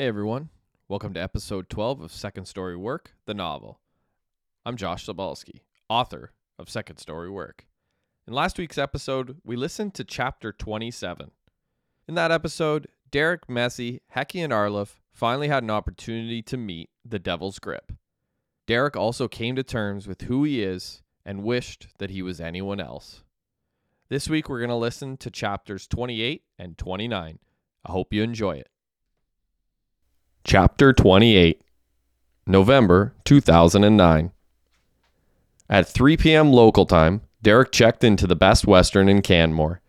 Hey everyone, welcome to episode 12 of Second Story Work, the novel. I'm Josh Zabalski, author of Second Story Work. In last week's episode, we listened to chapter 27. In that episode, Derek, Messi, Hecky, and Arlov finally had an opportunity to meet the Devil's Grip. Derek also came to terms with who he is and wished that he was anyone else. This week, we're going to listen to chapters 28 and 29. I hope you enjoy it. Chapter 28 November 2009. At 3 p.m. local time, Derek checked into the Best Western in Canmore.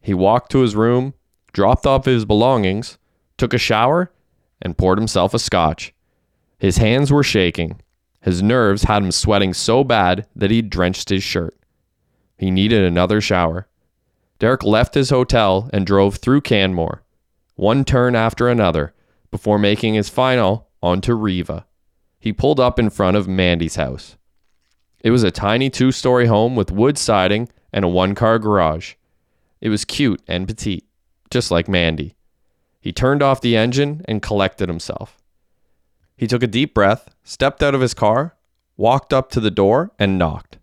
He walked to his room, dropped off his belongings, took a shower, and poured himself a scotch. His hands were shaking. His nerves had him sweating so bad that he drenched his shirt. He needed another shower. Derek left his hotel and drove through Canmore, one turn after another before making his final onto Riva. He pulled up in front of Mandy's house. It was a tiny two story home with wood siding and a one car garage. It was cute and petite, just like Mandy. He turned off the engine and collected himself. He took a deep breath, stepped out of his car, walked up to the door, and knocked.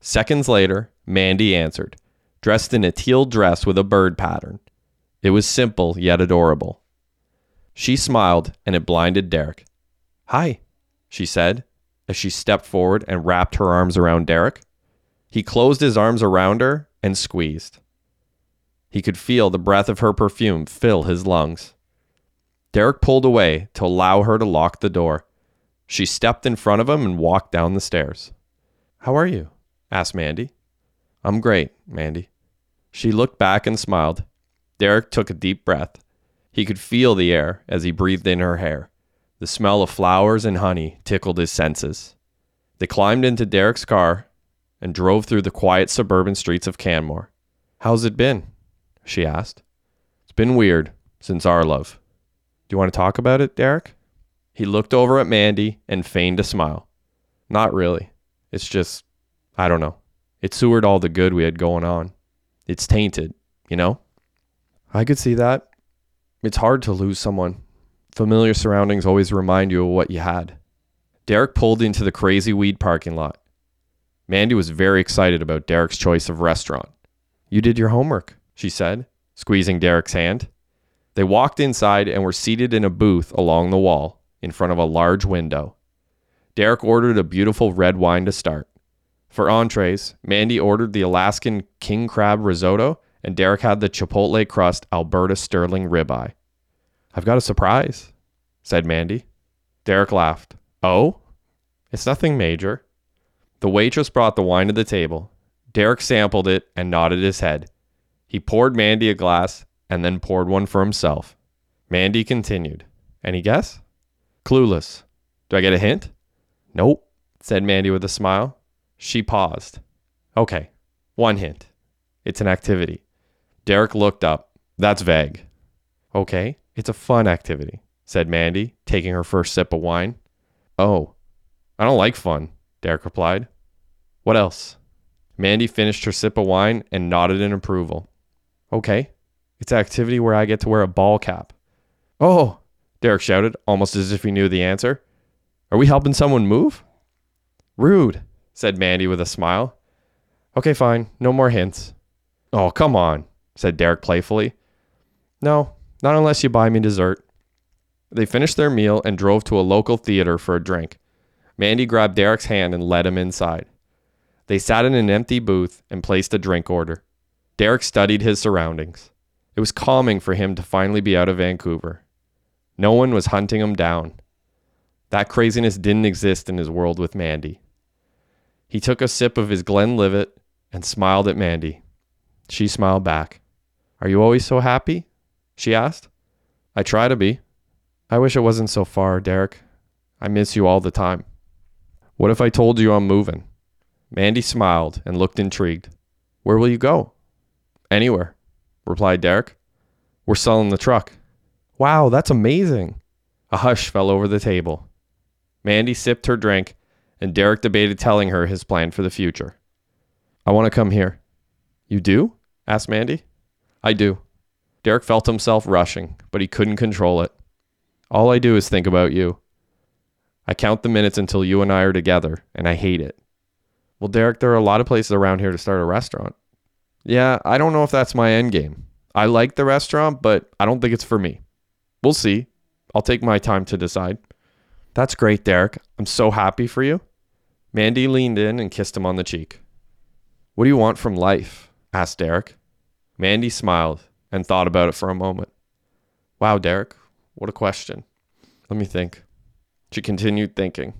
Seconds later, Mandy answered, dressed in a teal dress with a bird pattern. It was simple yet adorable. She smiled, and it blinded Derek. Hi, she said, as she stepped forward and wrapped her arms around Derek. He closed his arms around her and squeezed. He could feel the breath of her perfume fill his lungs. Derek pulled away to allow her to lock the door. She stepped in front of him and walked down the stairs. How are you? asked Mandy. I'm great, Mandy. She looked back and smiled. Derek took a deep breath. He could feel the air as he breathed in her hair. The smell of flowers and honey tickled his senses. They climbed into Derek's car and drove through the quiet suburban streets of Canmore. How's it been? she asked. It's been weird since our love. Do you want to talk about it, Derek? He looked over at Mandy and feigned a smile. Not really. It's just, I don't know. It sewered all the good we had going on. It's tainted, you know? I could see that. It's hard to lose someone. Familiar surroundings always remind you of what you had. Derek pulled into the Crazyweed parking lot. Mandy was very excited about Derek's choice of restaurant. You did your homework, she said, squeezing Derek's hand. They walked inside and were seated in a booth along the wall in front of a large window. Derek ordered a beautiful red wine to start. For entrees, Mandy ordered the Alaskan king crab risotto and Derek had the Chipotle crust Alberta Sterling ribeye. I've got a surprise, said Mandy. Derek laughed. Oh? It's nothing major. The waitress brought the wine to the table. Derek sampled it and nodded his head. He poured Mandy a glass and then poured one for himself. Mandy continued. Any guess? Clueless. Do I get a hint? Nope, said Mandy with a smile. She paused. Okay, one hint. It's an activity. Derek looked up. That's vague. Okay, it's a fun activity, said Mandy, taking her first sip of wine. Oh, I don't like fun, Derek replied. What else? Mandy finished her sip of wine and nodded in approval. Okay, it's an activity where I get to wear a ball cap. Oh, Derek shouted, almost as if he knew the answer. Are we helping someone move? Rude, said Mandy with a smile. Okay, fine, no more hints. Oh, come on, said Derek playfully. No, not unless you buy me dessert. They finished their meal and drove to a local theater for a drink. Mandy grabbed Derek's hand and led him inside. They sat in an empty booth and placed a drink order. Derek studied his surroundings. It was calming for him to finally be out of Vancouver. No one was hunting him down. That craziness didn't exist in his world with Mandy. He took a sip of his Glenlivet and smiled at Mandy. She smiled back. Are you always so happy? She asked. I try to be. I wish it wasn't so far, Derek. I miss you all the time. What if I told you I'm moving? Mandy smiled and looked intrigued. Where will you go? Anywhere, replied Derek. We're selling the truck. Wow, that's amazing. A hush fell over the table. Mandy sipped her drink, and Derek debated telling her his plan for the future. I want to come here. You do? asked Mandy. I do. Derek felt himself rushing, but he couldn't control it. All I do is think about you. I count the minutes until you and I are together, and I hate it. Well, Derek, there are a lot of places around here to start a restaurant. Yeah, I don't know if that's my end game. I like the restaurant, but I don't think it's for me. We'll see. I'll take my time to decide. That's great, Derek. I'm so happy for you. Mandy leaned in and kissed him on the cheek. What do you want from life? asked Derek. Mandy smiled and thought about it for a moment. Wow, Derek, what a question. Let me think. She continued thinking.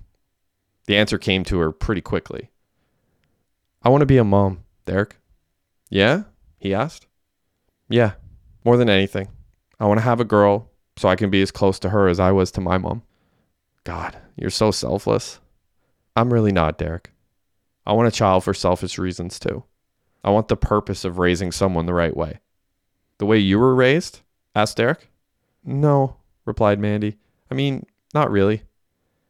The answer came to her pretty quickly. I want to be a mom, Derek. Yeah? He asked. Yeah, more than anything. I want to have a girl so I can be as close to her as I was to my mom. God, you're so selfless. I'm really not, Derek. I want a child for selfish reasons too. I want the purpose of raising someone the right way. The way you were raised? asked Derek. No, replied Mandy. I mean, not really.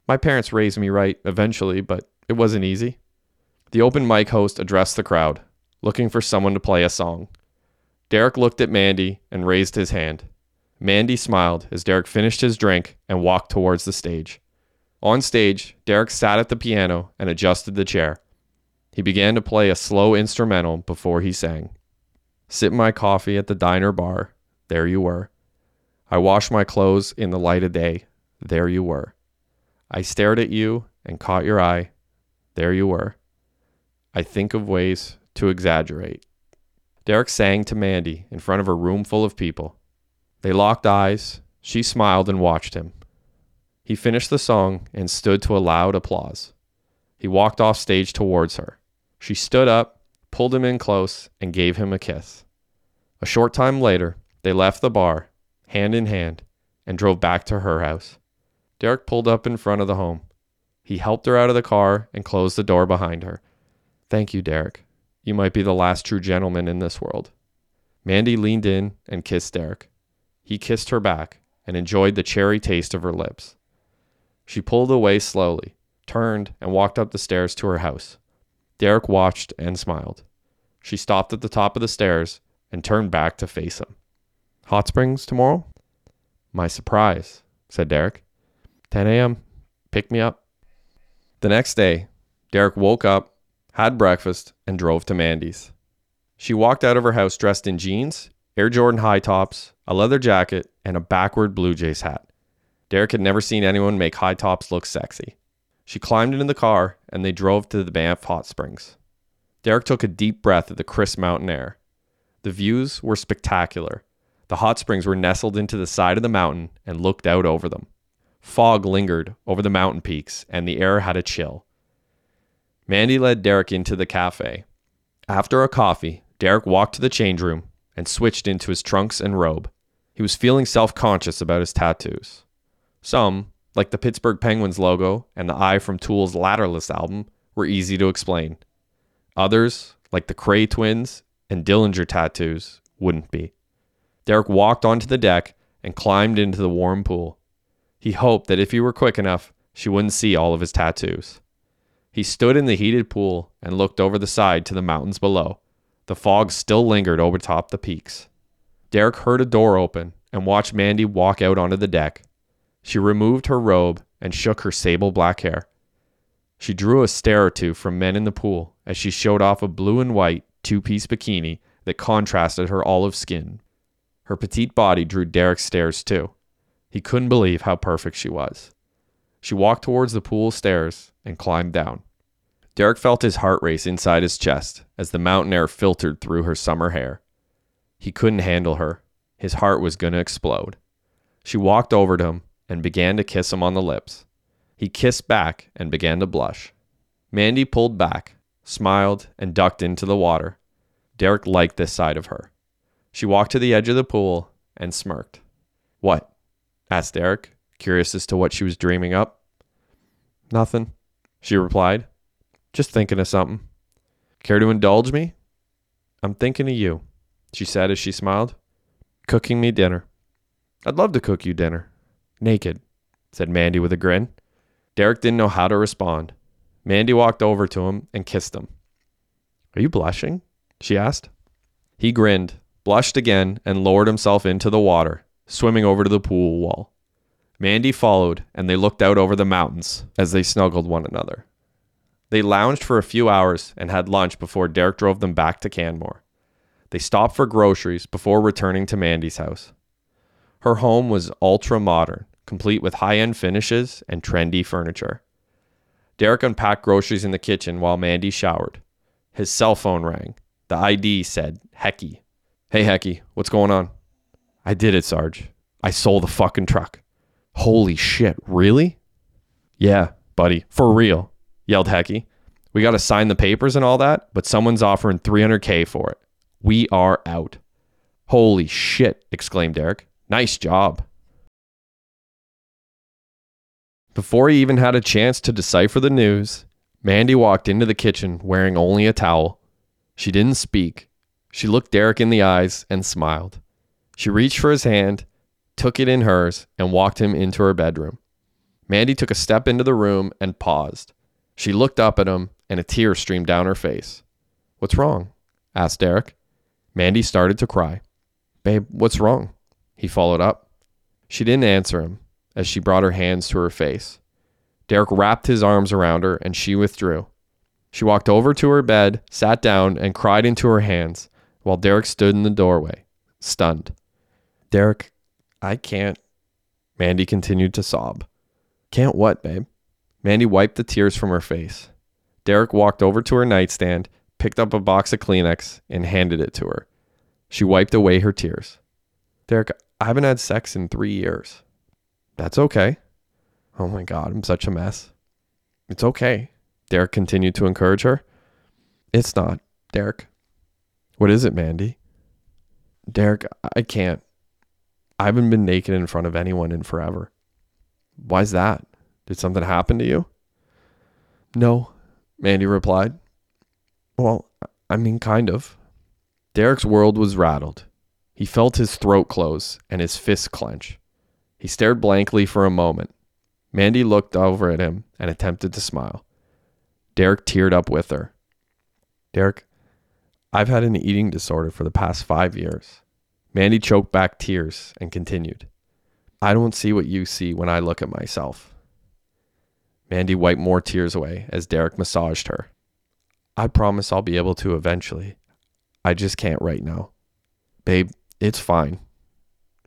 My parents raised me right eventually, but it wasn't easy. The open mic host addressed the crowd, looking for someone to play a song. Derek looked at Mandy and raised his hand. Mandy smiled as Derek finished his drink and walked towards the stage. On stage, Derek sat at the piano and adjusted the chair. He began to play a slow instrumental before he sang. Sip my coffee at the diner bar. There you were. I washed my clothes in the light of day. There you were. I stared at you and caught your eye. There you were. I think of ways to exaggerate. Derek sang to Mandy in front of a room full of people. They locked eyes. She smiled and watched him. He finished the song and stood to a loud applause. He walked off stage towards her. She stood up, pulled him in close, and gave him a kiss. A short time later, they left the bar, hand in hand, and drove back to her house. Derek pulled up in front of the home. He helped her out of the car and closed the door behind her. Thank you, Derek. You might be the last true gentleman in this world. Mandy leaned in and kissed Derek. He kissed her back and enjoyed the cherry taste of her lips. She pulled away slowly, turned, and walked up the stairs to her house. Derek watched and smiled. She stopped at the top of the stairs and turned back to face him. Hot Springs tomorrow? My surprise, said Derek. 10 a.m. Pick me up. The next day, Derek woke up, had breakfast, and drove to Mandy's. She walked out of her house dressed in jeans, Air Jordan high tops, a leather jacket, and a backward Blue Jays hat. Derek had never seen anyone make high tops look sexy. She climbed into the car and they drove to the Banff Hot Springs. Derek took a deep breath of the crisp mountain air. The views were spectacular. The hot springs were nestled into the side of the mountain and looked out over them. Fog lingered over the mountain peaks and the air had a chill. Mandy led Derek into the cafe. After a coffee, Derek walked to the change room and switched into his trunks and robe. He was feeling self conscious about his tattoos. Some, like the Pittsburgh Penguins logo and the eye from Tool's Lateralus album, were easy to explain. Others, like the Kray twins and Dillinger tattoos, wouldn't be. Derek walked onto the deck and climbed into the warm pool. He hoped that if he were quick enough, she wouldn't see all of his tattoos. He stood in the heated pool and looked over the side to the mountains below. The fog still lingered over top the peaks. Derek heard a door open and watched Mandy walk out onto the deck. She removed her robe and shook her sable black hair. She drew a stare or two from men in the pool as she showed off a blue and white two piece bikini that contrasted her olive skin. Her petite body drew Derek's stares too. He couldn't believe how perfect she was. She walked towards the pool stairs and climbed down. Derek felt his heart race inside his chest as the mountain air filtered through her summer hair. He couldn't handle her. His heart was going to explode. She walked over to him and began to kiss him on the lips. He kissed back and began to blush. Mandy pulled back, smiled, and ducked into the water. Derek liked this side of her. She walked to the edge of the pool and smirked. What? asked Derek, curious as to what she was dreaming up. Nothing, she replied. Just thinking of something. Care to indulge me? I'm thinking of you, she said as she smiled. Cooking me dinner. I'd love to cook you dinner. Naked, said Mandy with a grin. Derek didn't know how to respond. Mandy walked over to him and kissed him. Are you blushing? she asked. He grinned, blushed again, and lowered himself into the water, swimming over to the pool wall. Mandy followed, and they looked out over the mountains as they snuggled one another. They lounged for a few hours and had lunch before Derek drove them back to Canmore. They stopped for groceries before returning to Mandy's house. Her home was ultra modern, complete with high end finishes and trendy furniture. Derek unpacked groceries in the kitchen while Mandy showered. His cell phone rang. The ID said Hecky. Hey, Hecky, what's going on? I did it, Sarge. I sold the fucking truck. Holy shit, really? Yeah, buddy, for real yelled Hecky. We got to sign the papers and all that, but someone's offering 300K for it. We are out. Holy shit, exclaimed Derek. Nice job. Before he even had a chance to decipher the news, Mandy walked into the kitchen wearing only a towel. She didn't speak. She looked Derek in the eyes and smiled. She reached for his hand, took it in hers, and walked him into her bedroom. Mandy took a step into the room and paused. She looked up at him, and a tear streamed down her face. What's wrong? asked Derek. Mandy started to cry. Babe, what's wrong? He followed up. She didn't answer him as she brought her hands to her face. Derek wrapped his arms around her and she withdrew. She walked over to her bed, sat down, and cried into her hands while Derek stood in the doorway, stunned. Derek, I can't. Mandy continued to sob. Can't what, babe? Mandy wiped the tears from her face. Derek walked over to her nightstand, picked up a box of Kleenex, and handed it to her. She wiped away her tears. Derek, I haven't had sex in three years. That's okay. Oh my God, I'm such a mess. It's okay. Derek continued to encourage her. It's not, Derek. What is it, Mandy? Derek, I can't. I haven't been naked in front of anyone in forever. Why's that? Did something happen to you? No, Mandy replied. Well, I mean, kind of. Derek's world was rattled. He felt his throat close and his fists clench. He stared blankly for a moment. Mandy looked over at him and attempted to smile. Derek teared up with her. Derek, I've had an eating disorder for the past five years. Mandy choked back tears and continued. I don't see what you see when I look at myself. Mandy wiped more tears away as Derek massaged her. I promise I'll be able to eventually. I just can't right now. Babe, it's fine.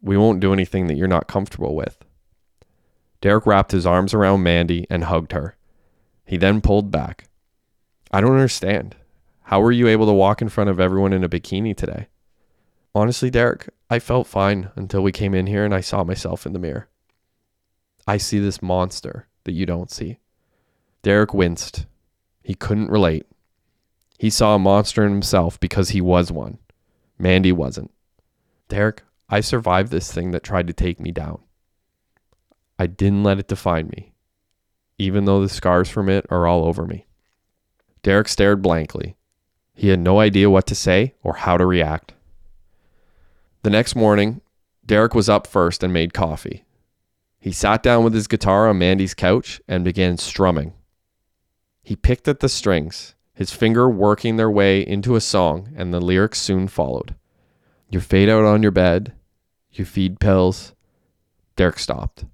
We won't do anything that you're not comfortable with. Derek wrapped his arms around Mandy and hugged her. He then pulled back. I don't understand. How were you able to walk in front of everyone in a bikini today? Honestly, Derek, I felt fine until we came in here and I saw myself in the mirror. I see this monster that you don't see. Derek winced. He couldn't relate. He saw a monster in himself because he was one. Mandy wasn't. Derek, I survived this thing that tried to take me down. I didn't let it define me, even though the scars from it are all over me. Derek stared blankly. He had no idea what to say or how to react. The next morning, Derek was up first and made coffee. He sat down with his guitar on Mandy's couch and began strumming. He picked at the strings, his finger working their way into a song, and the lyrics soon followed. You fade out on your bed, you feed pills. Derek stopped.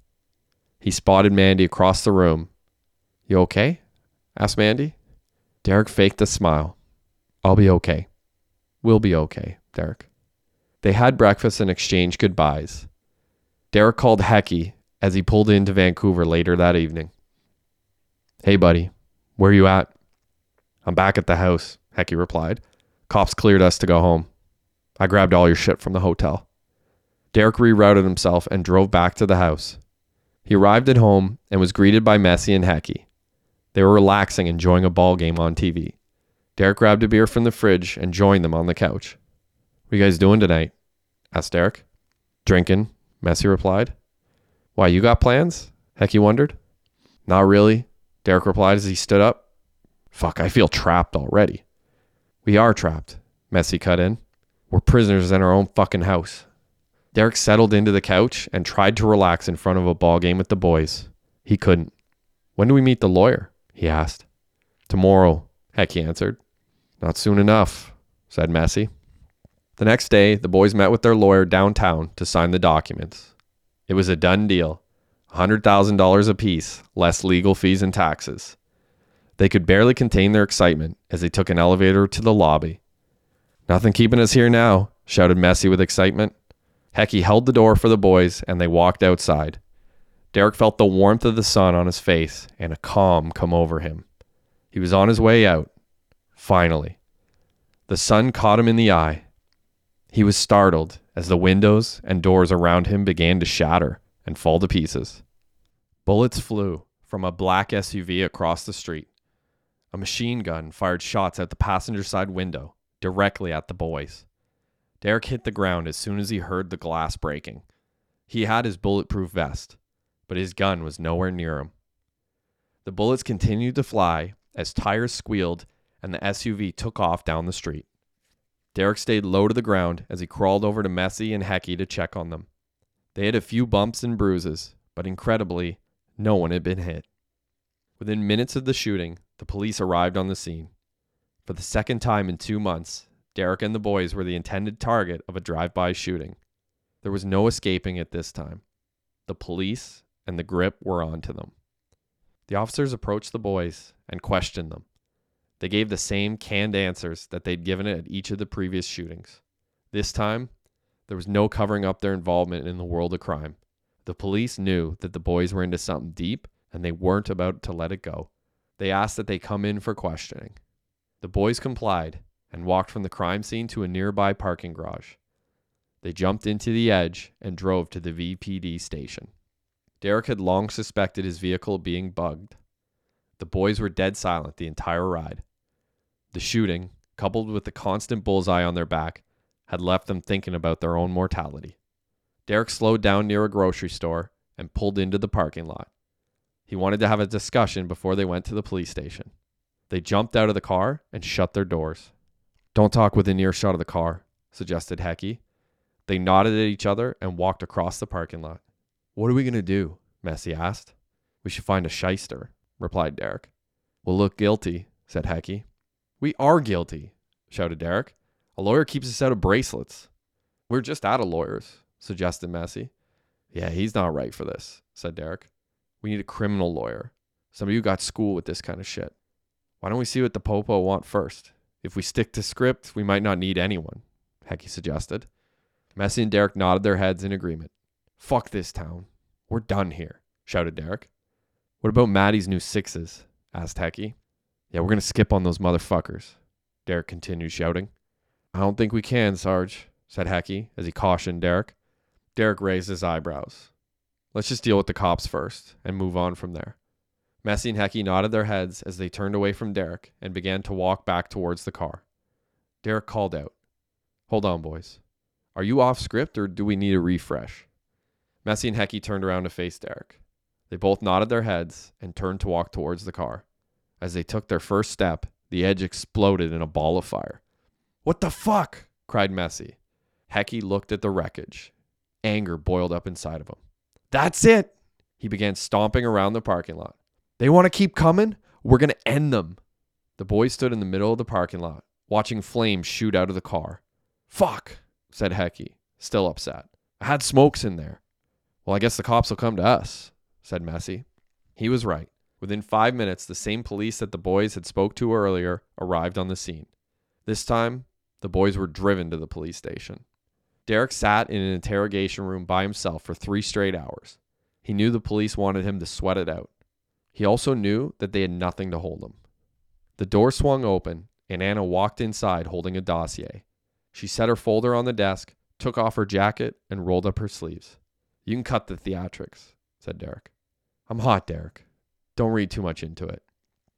He spotted Mandy across the room. You okay? asked Mandy. Derek faked a smile. I'll be okay. We'll be okay, Derek. They had breakfast and exchanged goodbyes. Derek called Hecky as he pulled into Vancouver later that evening. Hey, buddy, where you at? I'm back at the house, Hecky replied. Cops cleared us to go home. I grabbed all your shit from the hotel. Derek rerouted himself and drove back to the house. He arrived at home and was greeted by Messi and Hecky. They were relaxing, enjoying a ball game on TV. Derek grabbed a beer from the fridge and joined them on the couch. What you guys doing tonight? asked Derek. Drinking, Messi replied. Why, you got plans? Hecky wondered. Not really, Derek replied as he stood up. Fuck, I feel trapped already. We are trapped, Messi cut in. We're prisoners in our own fucking house. Derek settled into the couch and tried to relax in front of a ball game with the boys. He couldn't. When do we meet the lawyer? he asked. Tomorrow, Hecky answered. Not soon enough, said Messi. The next day, the boys met with their lawyer downtown to sign the documents. It was a done deal $100,000 apiece, less legal fees and taxes. They could barely contain their excitement as they took an elevator to the lobby. Nothing keeping us here now, shouted Messi with excitement. Hecky held the door for the boys and they walked outside. Derek felt the warmth of the sun on his face and a calm come over him. He was on his way out. Finally. The sun caught him in the eye. He was startled as the windows and doors around him began to shatter and fall to pieces. Bullets flew from a black SUV across the street. A machine gun fired shots out the passenger side window, directly at the boys. Derek hit the ground as soon as he heard the glass breaking. He had his bulletproof vest, but his gun was nowhere near him. The bullets continued to fly as tires squealed and the SUV took off down the street. Derek stayed low to the ground as he crawled over to Messi and Hecky to check on them. They had a few bumps and bruises, but incredibly, no one had been hit. Within minutes of the shooting, the police arrived on the scene. For the second time in two months, Derek and the boys were the intended target of a drive by shooting. There was no escaping it this time. The police and the grip were on to them. The officers approached the boys and questioned them. They gave the same canned answers that they'd given at each of the previous shootings. This time, there was no covering up their involvement in the world of crime. The police knew that the boys were into something deep and they weren't about to let it go. They asked that they come in for questioning. The boys complied and walked from the crime scene to a nearby parking garage. They jumped into the edge and drove to the VPD station. Derek had long suspected his vehicle being bugged. The boys were dead silent the entire ride. The shooting, coupled with the constant bullseye on their back, had left them thinking about their own mortality. Derek slowed down near a grocery store and pulled into the parking lot. He wanted to have a discussion before they went to the police station. They jumped out of the car and shut their doors. Don't talk within earshot of the car, suggested Hecky. They nodded at each other and walked across the parking lot. What are we going to do? Messi asked. We should find a shyster, replied Derek. We'll look guilty, said Hecky. We are guilty, shouted Derek. A lawyer keeps us out of bracelets. We're just out of lawyers, suggested Messi. Yeah, he's not right for this, said Derek. We need a criminal lawyer, somebody who got school with this kind of shit. Why don't we see what the Popo want first? If we stick to script, we might not need anyone, Hecky suggested. Messi and Derek nodded their heads in agreement. Fuck this town. We're done here, shouted Derek. What about Maddie's new sixes? asked Hecky. Yeah, we're going to skip on those motherfuckers, Derek continued shouting. I don't think we can, Sarge, said Hecky as he cautioned Derek. Derek raised his eyebrows. Let's just deal with the cops first and move on from there. Messi and Hecky nodded their heads as they turned away from Derek and began to walk back towards the car. Derek called out, Hold on, boys. Are you off script or do we need a refresh? Messi and Hecky turned around to face Derek. They both nodded their heads and turned to walk towards the car. As they took their first step, the edge exploded in a ball of fire. What the fuck? cried Messi. Hecky looked at the wreckage. Anger boiled up inside of him. That's it! He began stomping around the parking lot. They want to keep coming? We're going to end them. The boy stood in the middle of the parking lot, watching flames shoot out of the car. Fuck, said Hecky, still upset. I had smokes in there. Well, I guess the cops will come to us, said Messi. He was right. Within five minutes, the same police that the boys had spoke to earlier arrived on the scene. This time, the boys were driven to the police station. Derek sat in an interrogation room by himself for three straight hours. He knew the police wanted him to sweat it out. He also knew that they had nothing to hold him. The door swung open, and Anna walked inside holding a dossier. She set her folder on the desk, took off her jacket, and rolled up her sleeves. You can cut the theatrics, said Derek. I'm hot, Derek. Don't read too much into it.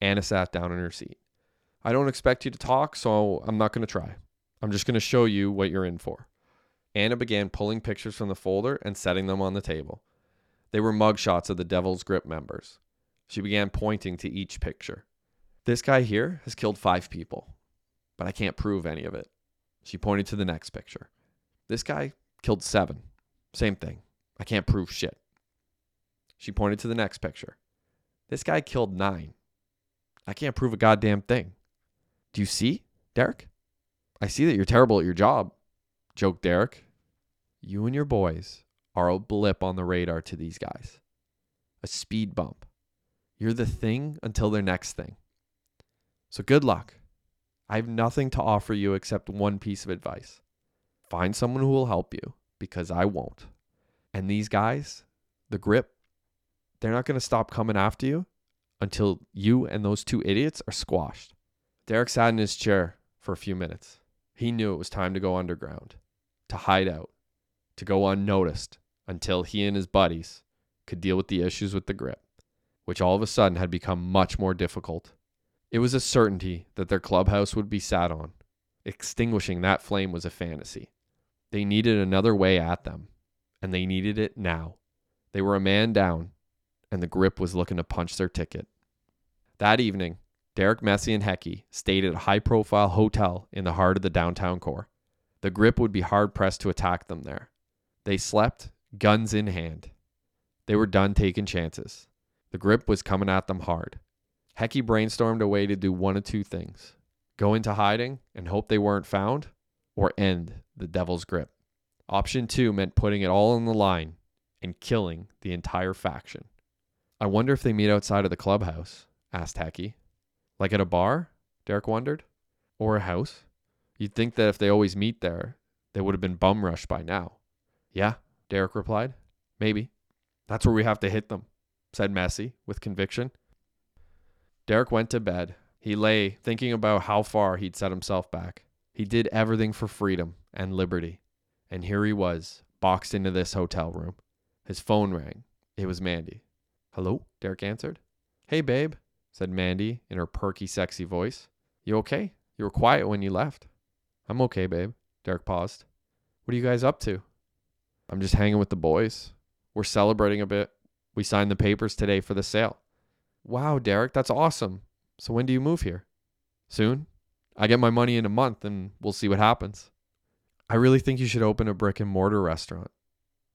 Anna sat down in her seat. I don't expect you to talk, so I'm not going to try. I'm just going to show you what you're in for. Anna began pulling pictures from the folder and setting them on the table. They were mugshots of the Devil's Grip members. She began pointing to each picture. This guy here has killed five people, but I can't prove any of it. She pointed to the next picture. This guy killed seven. Same thing. I can't prove shit. She pointed to the next picture. This guy killed nine. I can't prove a goddamn thing. Do you see, Derek? I see that you're terrible at your job, joked Derek. You and your boys are a blip on the radar to these guys. a speed bump. You're the thing until their next thing. So good luck. I have nothing to offer you except one piece of advice find someone who will help you because I won't. And these guys, the grip, they're not going to stop coming after you until you and those two idiots are squashed. Derek sat in his chair for a few minutes. He knew it was time to go underground, to hide out, to go unnoticed until he and his buddies could deal with the issues with the grip, which all of a sudden had become much more difficult. It was a certainty that their clubhouse would be sat on. Extinguishing that flame was a fantasy. They needed another way at them, and they needed it now. They were a man down, and the grip was looking to punch their ticket. That evening, Derek Messi and Hecky stayed at a high profile hotel in the heart of the downtown core. The grip would be hard pressed to attack them there. They slept, guns in hand. They were done taking chances. The grip was coming at them hard. Hecky brainstormed a way to do one of two things go into hiding and hope they weren't found, or end the devil's grip. Option two meant putting it all on the line and killing the entire faction. I wonder if they meet outside of the clubhouse, asked Hecky. Like at a bar? Derek wondered. Or a house? You'd think that if they always meet there, they would have been bum rushed by now. Yeah, Derek replied. Maybe. That's where we have to hit them, said Messi with conviction. Derek went to bed. He lay thinking about how far he'd set himself back. He did everything for freedom and liberty. And here he was, boxed into this hotel room. His phone rang. It was Mandy. Hello? Derek answered. Hey, babe, said Mandy in her perky, sexy voice. You okay? You were quiet when you left. I'm okay, babe. Derek paused. What are you guys up to? I'm just hanging with the boys. We're celebrating a bit. We signed the papers today for the sale. Wow, Derek, that's awesome. So when do you move here? Soon. I get my money in a month and we'll see what happens. I really think you should open a brick and mortar restaurant.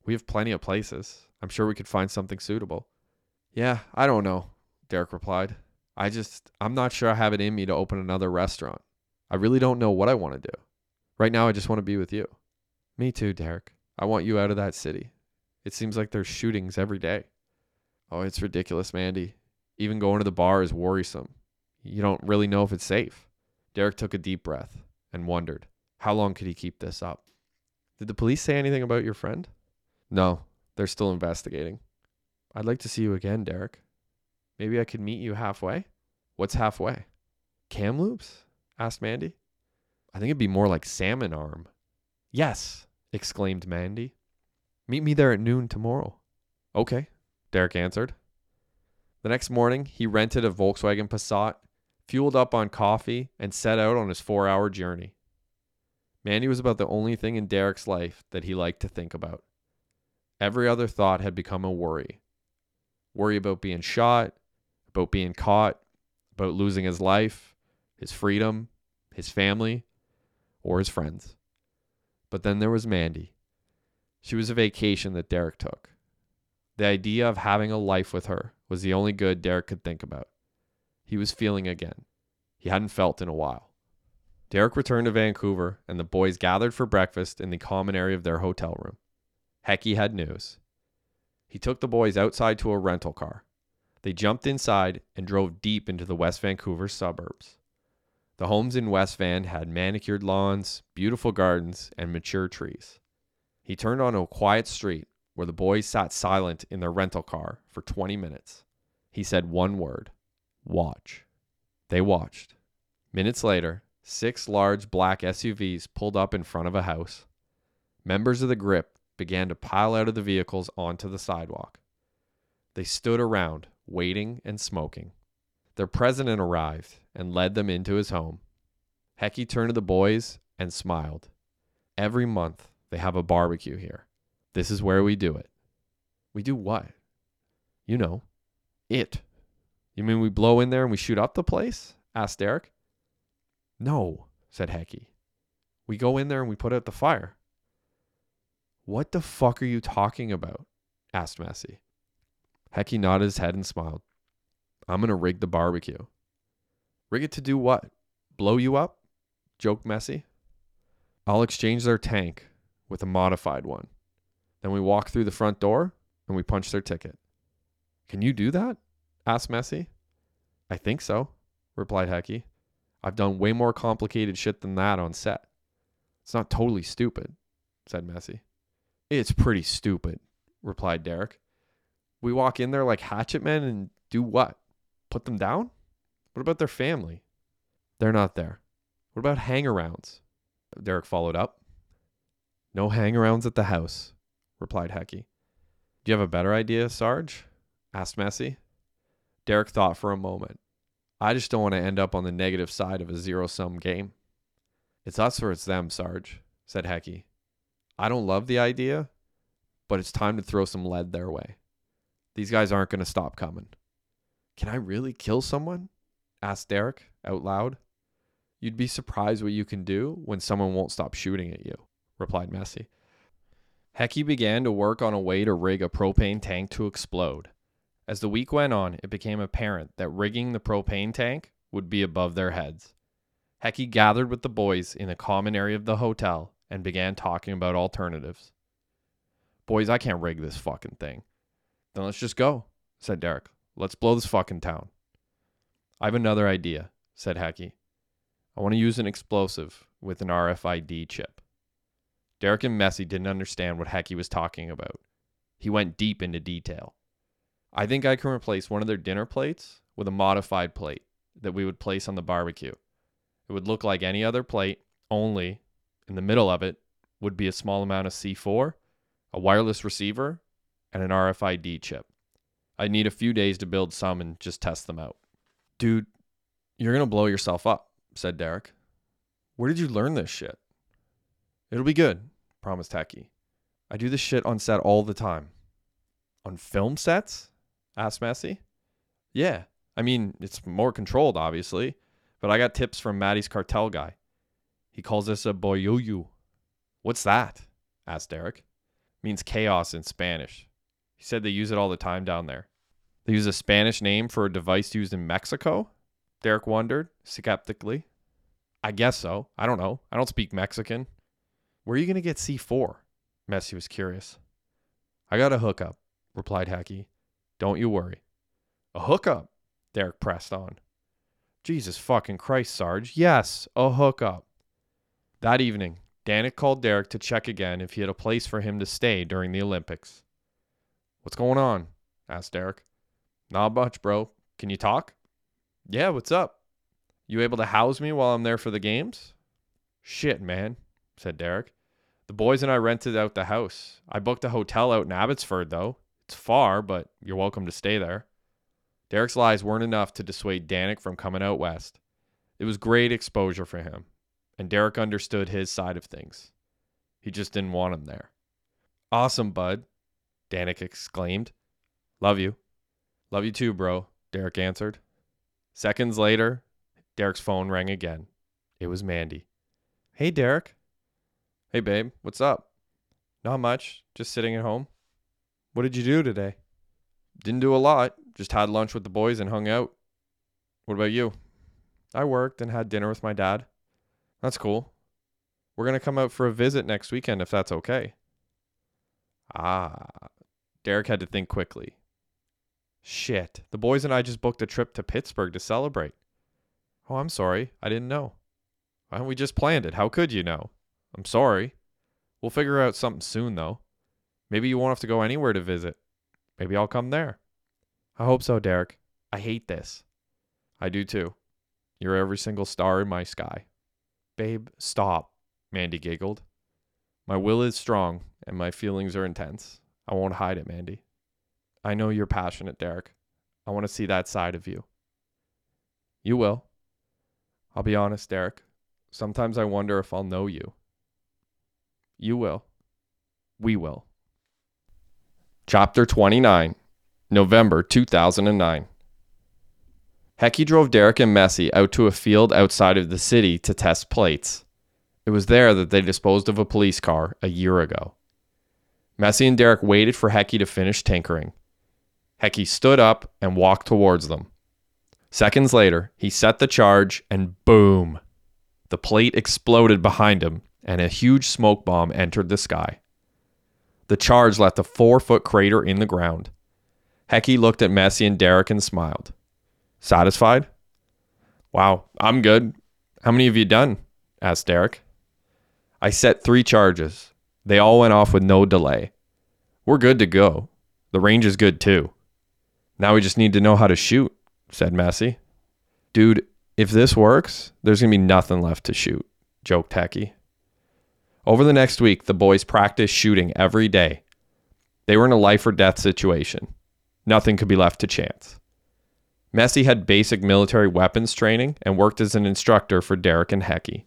We have plenty of places. I'm sure we could find something suitable. Yeah, I don't know, Derek replied. I just, I'm not sure I have it in me to open another restaurant. I really don't know what I want to do. Right now, I just want to be with you. Me too, Derek. I want you out of that city. It seems like there's shootings every day. Oh, it's ridiculous, Mandy. Even going to the bar is worrisome. You don't really know if it's safe. Derek took a deep breath and wondered how long could he keep this up? Did the police say anything about your friend? No, they're still investigating. I'd like to see you again, Derek. Maybe I could meet you halfway? What's halfway? Kamloops? asked Mandy. I think it'd be more like salmon arm. Yes, exclaimed Mandy. Meet me there at noon tomorrow. Okay, Derek answered. The next morning, he rented a Volkswagen Passat, fueled up on coffee, and set out on his four hour journey. Mandy was about the only thing in Derek's life that he liked to think about. Every other thought had become a worry worry about being shot, about being caught, about losing his life, his freedom, his family, or his friends. But then there was Mandy. She was a vacation that Derek took. The idea of having a life with her was the only good Derek could think about. He was feeling again. He hadn't felt in a while. Derek returned to Vancouver, and the boys gathered for breakfast in the common area of their hotel room. Hecky had news. He took the boys outside to a rental car. They jumped inside and drove deep into the West Vancouver suburbs. The homes in West Van had manicured lawns, beautiful gardens, and mature trees. He turned onto a quiet street where the boys sat silent in their rental car for 20 minutes. He said one word watch. They watched. Minutes later, six large black SUVs pulled up in front of a house. Members of the grip began to pile out of the vehicles onto the sidewalk. They stood around, waiting and smoking. Their president arrived and led them into his home. Hecky turned to the boys and smiled. Every month they have a barbecue here. This is where we do it. We do what? You know, it. You mean we blow in there and we shoot up the place? asked Derek. No, said Hecky. We go in there and we put out the fire. What the fuck are you talking about? asked Messi. Hecky nodded his head and smiled. I'm going to rig the barbecue. Rig it to do what? Blow you up? joked Messi. I'll exchange their tank with a modified one. Then we walk through the front door and we punch their ticket. Can you do that? asked Messi. I think so, replied Hecky. I've done way more complicated shit than that on set. It's not totally stupid, said Messi. It's pretty stupid, replied Derek. We walk in there like hatchet men and do what? Put them down? What about their family? They're not there. What about hangarounds? Derek followed up. No hangarounds at the house, replied Hecky. Do you have a better idea, Sarge? asked Messi. Derek thought for a moment. I just don't want to end up on the negative side of a zero sum game. It's us or it's them, Sarge, said Hecky. I don't love the idea, but it's time to throw some lead their way. These guys aren't going to stop coming. Can I really kill someone? asked Derek out loud. You'd be surprised what you can do when someone won't stop shooting at you, replied Messi. Hecky began to work on a way to rig a propane tank to explode. As the week went on, it became apparent that rigging the propane tank would be above their heads. Hecky gathered with the boys in the common area of the hotel and began talking about alternatives. Boys, I can't rig this fucking thing. Then let's just go, said Derek. Let's blow this fucking town. I have another idea, said Hecky. I want to use an explosive with an RFID chip. Derek and Messi didn't understand what Hecky was talking about. He went deep into detail. I think I can replace one of their dinner plates with a modified plate that we would place on the barbecue. It would look like any other plate, only in the middle of it would be a small amount of C4, a wireless receiver, and an RFID chip. I'd need a few days to build some and just test them out. Dude, you're going to blow yourself up, said Derek. Where did you learn this shit? It'll be good, promised Hecky. I do this shit on set all the time. On film sets? asked Messi. Yeah. I mean, it's more controlled, obviously, but I got tips from Maddie's cartel guy. He calls this a boyoyo. What's that? asked Derek. means chaos in Spanish. He said they use it all the time down there. They use a Spanish name for a device used in Mexico? Derek wondered skeptically. I guess so. I don't know. I don't speak Mexican. Where are you going to get C4? Messi was curious. I got a hookup, replied Hecky. Don't you worry. A hookup? Derek pressed on. Jesus fucking Christ, Sarge. Yes, a hookup. That evening, Danik called Derek to check again if he had a place for him to stay during the Olympics. What's going on? asked Derek. Not much, bro. Can you talk? Yeah, what's up? You able to house me while I'm there for the games? Shit, man, said Derek. The boys and I rented out the house. I booked a hotel out in Abbotsford, though. It's far, but you're welcome to stay there. Derek's lies weren't enough to dissuade Danik from coming out west. It was great exposure for him, and Derek understood his side of things. He just didn't want him there. Awesome, bud, Danik exclaimed. Love you. Love you too, bro, Derek answered. Seconds later, Derek's phone rang again. It was Mandy. Hey, Derek. Hey, babe, what's up? Not much, just sitting at home. What did you do today? Didn't do a lot, just had lunch with the boys and hung out. What about you? I worked and had dinner with my dad. That's cool. We're going to come out for a visit next weekend if that's okay. Ah. Derek had to think quickly. Shit. The boys and I just booked a trip to Pittsburgh to celebrate. Oh, I'm sorry. I didn't know. Why well, we just planned it. How could you know? I'm sorry. We'll figure out something soon, though. Maybe you won't have to go anywhere to visit. Maybe I'll come there. I hope so, Derek. I hate this. I do too. You're every single star in my sky. Babe, stop, Mandy giggled. My will is strong and my feelings are intense. I won't hide it, Mandy. I know you're passionate, Derek. I want to see that side of you. You will. I'll be honest, Derek. Sometimes I wonder if I'll know you. You will. We will. Chapter 29, November 2009. Hecky drove Derek and Messi out to a field outside of the city to test plates. It was there that they disposed of a police car a year ago. Messi and Derek waited for Hecky to finish tinkering. Hecky stood up and walked towards them. Seconds later, he set the charge and boom! The plate exploded behind him and a huge smoke bomb entered the sky. The charge left a four foot crater in the ground. Hecky looked at Messi and Derek and smiled. Satisfied? Wow, I'm good. How many have you done? asked Derek. I set three charges. They all went off with no delay. We're good to go. The range is good too. Now we just need to know how to shoot, said Messi. Dude, if this works, there's going to be nothing left to shoot, joked Hecky. Over the next week, the boys practiced shooting every day. They were in a life or death situation. Nothing could be left to chance. Messi had basic military weapons training and worked as an instructor for Derek and Hecky.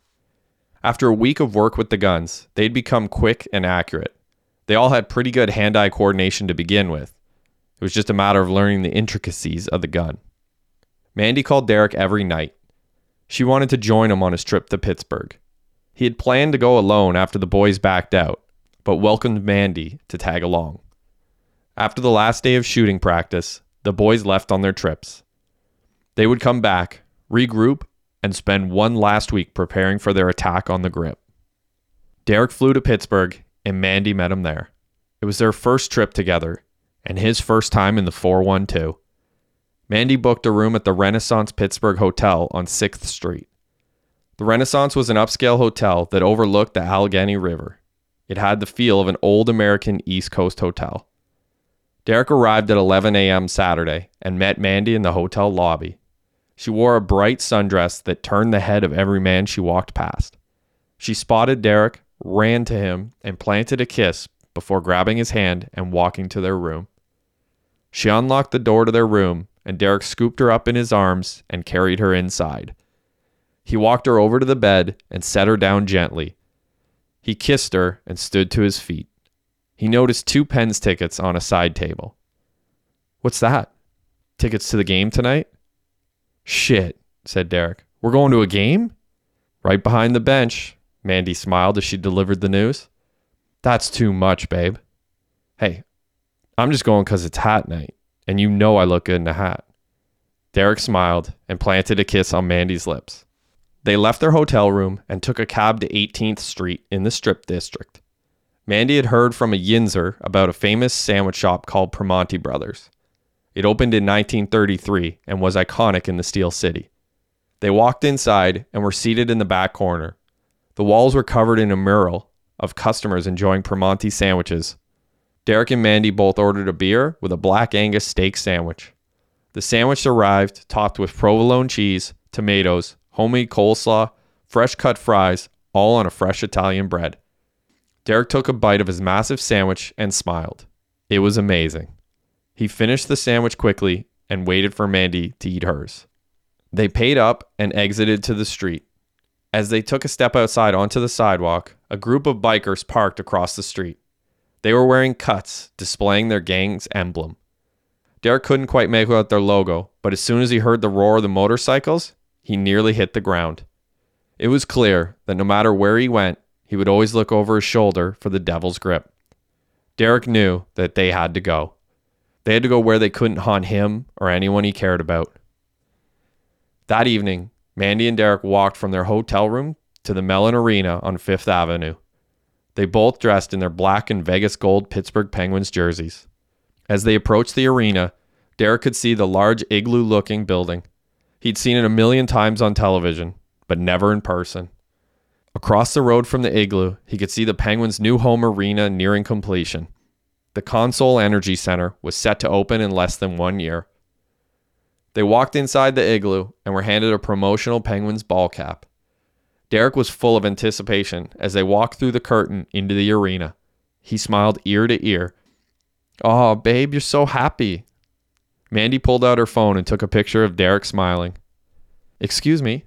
After a week of work with the guns, they'd become quick and accurate. They all had pretty good hand eye coordination to begin with. It was just a matter of learning the intricacies of the gun. Mandy called Derek every night. She wanted to join him on his trip to Pittsburgh. He had planned to go alone after the boys backed out, but welcomed Mandy to tag along. After the last day of shooting practice, the boys left on their trips. They would come back, regroup, and spend one last week preparing for their attack on the grip. Derek flew to Pittsburgh, and Mandy met him there. It was their first trip together, and his first time in the 412. Mandy booked a room at the Renaissance Pittsburgh Hotel on 6th Street. The Renaissance was an upscale hotel that overlooked the Allegheny River. It had the feel of an old American East Coast hotel. Derek arrived at 11 a.m. Saturday and met Mandy in the hotel lobby. She wore a bright sundress that turned the head of every man she walked past. She spotted Derek, ran to him, and planted a kiss before grabbing his hand and walking to their room. She unlocked the door to their room, and Derek scooped her up in his arms and carried her inside. He walked her over to the bed and set her down gently. He kissed her and stood to his feet. He noticed two Pens tickets on a side table. What's that? Tickets to the game tonight? Shit, said Derek. We're going to a game? Right behind the bench. Mandy smiled as she delivered the news. That's too much, babe. Hey, I'm just going because it's hat night, and you know I look good in a hat. Derek smiled and planted a kiss on Mandy's lips. They left their hotel room and took a cab to 18th Street in the Strip District. Mandy had heard from a Yinzer about a famous sandwich shop called Primanti Brothers. It opened in 1933 and was iconic in the Steel City. They walked inside and were seated in the back corner. The walls were covered in a mural of customers enjoying Primanti sandwiches. Derek and Mandy both ordered a beer with a black Angus steak sandwich. The sandwich arrived topped with provolone cheese, tomatoes, homemade coleslaw, fresh cut fries, all on a fresh Italian bread. Derek took a bite of his massive sandwich and smiled. It was amazing. He finished the sandwich quickly and waited for Mandy to eat hers. They paid up and exited to the street. As they took a step outside onto the sidewalk, a group of bikers parked across the street. They were wearing cuts, displaying their gang's emblem. Derek couldn't quite make out their logo, but as soon as he heard the roar of the motorcycles, he nearly hit the ground. It was clear that no matter where he went, he would always look over his shoulder for the devil's grip. Derek knew that they had to go. They had to go where they couldn't haunt him or anyone he cared about. That evening, Mandy and Derek walked from their hotel room to the Mellon Arena on Fifth Avenue. They both dressed in their black and Vegas gold Pittsburgh Penguins jerseys. As they approached the arena, Derek could see the large igloo looking building. He'd seen it a million times on television, but never in person. Across the road from the igloo, he could see the Penguins' new home arena nearing completion. The Consol Energy Center was set to open in less than one year. They walked inside the igloo and were handed a promotional Penguins ball cap. Derek was full of anticipation as they walked through the curtain into the arena. He smiled ear to ear. Oh, babe, you're so happy. Mandy pulled out her phone and took a picture of Derek smiling. Excuse me,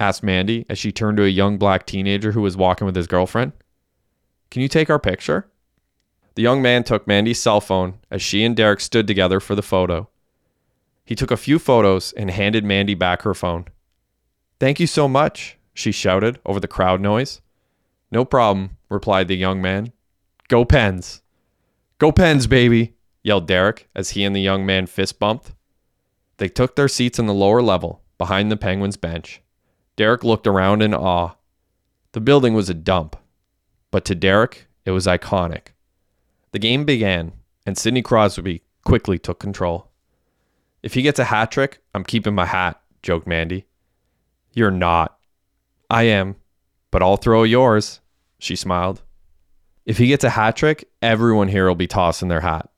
asked Mandy as she turned to a young black teenager who was walking with his girlfriend. Can you take our picture? The young man took Mandy's cell phone as she and Derek stood together for the photo. He took a few photos and handed Mandy back her phone. Thank you so much, she shouted over the crowd noise. No problem, replied the young man. Go Pens. Go Pens, baby, yelled Derek as he and the young man fist bumped. They took their seats in the lower level, behind the Penguins bench. Derek looked around in awe. The building was a dump, but to Derek, it was iconic. The game began, and Sidney Crosby quickly took control. If he gets a hat trick, I'm keeping my hat, joked Mandy. You're not. I am, but I'll throw yours, she smiled. If he gets a hat trick, everyone here will be tossing their hat.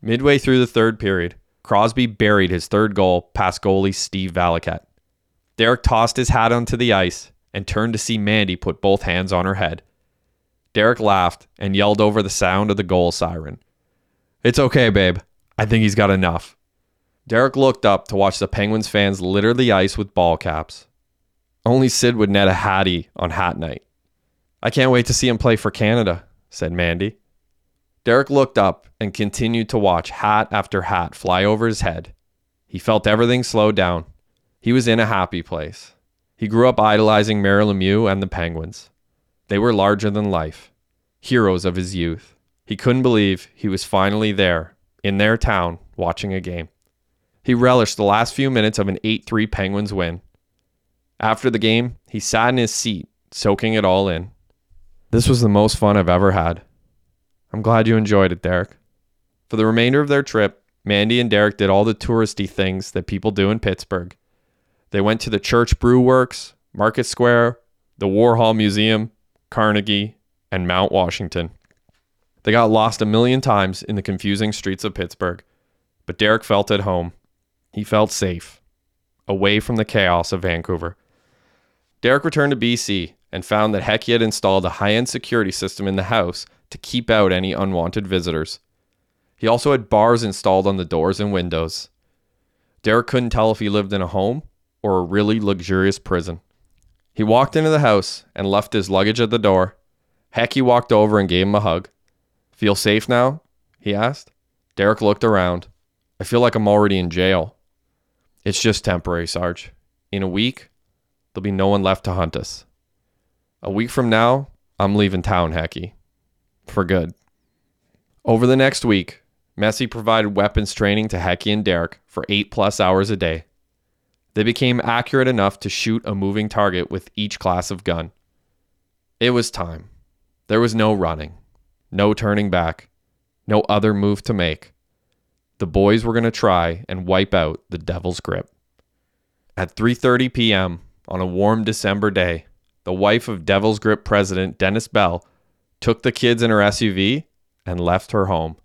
Midway through the third period, Crosby buried his third goal past goalie Steve Valiquette. Derek tossed his hat onto the ice and turned to see Mandy put both hands on her head. Derek laughed and yelled over the sound of the goal siren. It's okay, babe. I think he's got enough. Derek looked up to watch the Penguins fans litter the ice with ball caps. Only Sid would net a hattie on hat night. I can't wait to see him play for Canada, said Mandy. Derek looked up and continued to watch hat after hat fly over his head. He felt everything slow down. He was in a happy place. He grew up idolizing Mario Lemieux and the Penguins. They were larger than life, heroes of his youth. He couldn't believe he was finally there, in their town, watching a game. He relished the last few minutes of an 8 3 Penguins win. After the game, he sat in his seat, soaking it all in. This was the most fun I've ever had. I'm glad you enjoyed it, Derek. For the remainder of their trip, Mandy and Derek did all the touristy things that people do in Pittsburgh. They went to the Church Brew Works, Market Square, the Warhol Museum, Carnegie, and Mount Washington. They got lost a million times in the confusing streets of Pittsburgh, but Derek felt at home. He felt safe, away from the chaos of Vancouver. Derek returned to BC and found that Hecky had installed a high end security system in the house to keep out any unwanted visitors. He also had bars installed on the doors and windows. Derek couldn't tell if he lived in a home or a really luxurious prison. He walked into the house and left his luggage at the door. Hecky walked over and gave him a hug. Feel safe now? he asked. Derek looked around. I feel like I'm already in jail. It's just temporary, Sarge. In a week, there'll be no one left to hunt us. A week from now, I'm leaving town, Hecky. For good. Over the next week, Messi provided weapons training to Hecky and Derek for eight plus hours a day. They became accurate enough to shoot a moving target with each class of gun. It was time. There was no running, no turning back, no other move to make. The boys were going to try and wipe out the devil's grip. At 3:30 p.m. on a warm December day, the wife of Devil's Grip president Dennis Bell took the kids in her SUV and left her home.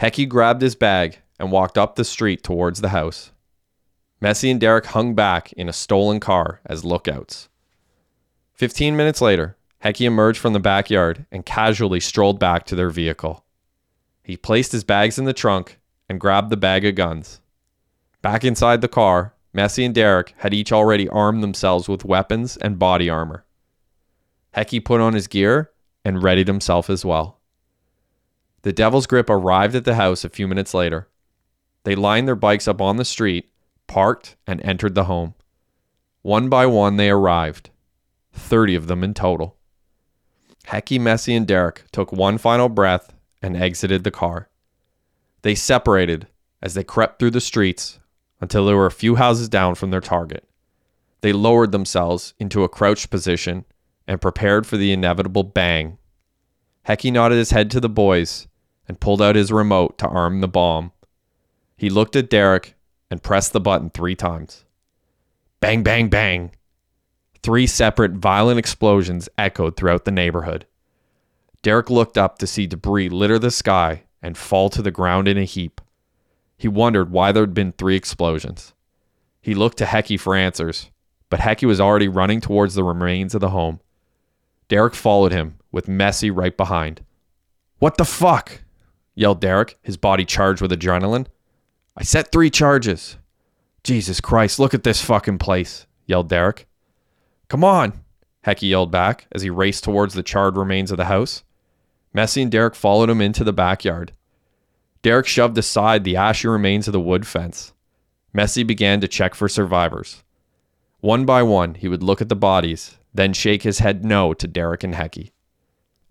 Hecky grabbed his bag and walked up the street towards the house. Messi and Derek hung back in a stolen car as lookouts. Fifteen minutes later, Hecky emerged from the backyard and casually strolled back to their vehicle. He placed his bags in the trunk and grabbed the bag of guns. Back inside the car, Messi and Derek had each already armed themselves with weapons and body armor. Hecky put on his gear and readied himself as well. The Devil's Grip arrived at the house a few minutes later. They lined their bikes up on the street parked, and entered the home. One by one, they arrived, 30 of them in total. Hecky, Messi, and Derek took one final breath and exited the car. They separated as they crept through the streets until they were a few houses down from their target. They lowered themselves into a crouched position and prepared for the inevitable bang. Hecky nodded his head to the boys and pulled out his remote to arm the bomb. He looked at Derek and pressed the button three times. Bang, bang, bang. Three separate violent explosions echoed throughout the neighborhood. Derek looked up to see debris litter the sky and fall to the ground in a heap. He wondered why there had been three explosions. He looked to Hecky for answers, but Hecky was already running towards the remains of the home. Derek followed him, with Messi right behind. What the fuck? yelled Derek, his body charged with adrenaline. I set three charges. Jesus Christ, look at this fucking place, yelled Derek. Come on, Hecky yelled back as he raced towards the charred remains of the house. Messi and Derek followed him into the backyard. Derek shoved aside the ashy remains of the wood fence. Messi began to check for survivors. One by one, he would look at the bodies, then shake his head no to Derek and Hecky.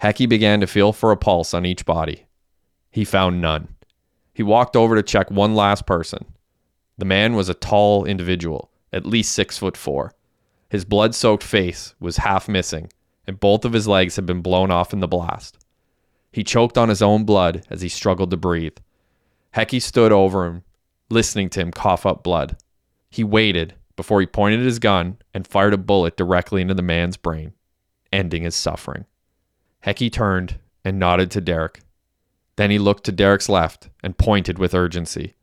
Hecky began to feel for a pulse on each body. He found none. He walked over to check one last person. The man was a tall individual, at least six foot four. His blood soaked face was half missing, and both of his legs had been blown off in the blast. He choked on his own blood as he struggled to breathe. Hecky stood over him, listening to him cough up blood. He waited before he pointed his gun and fired a bullet directly into the man's brain, ending his suffering. Hecky turned and nodded to Derek. Then he looked to Derek's left and pointed with urgency.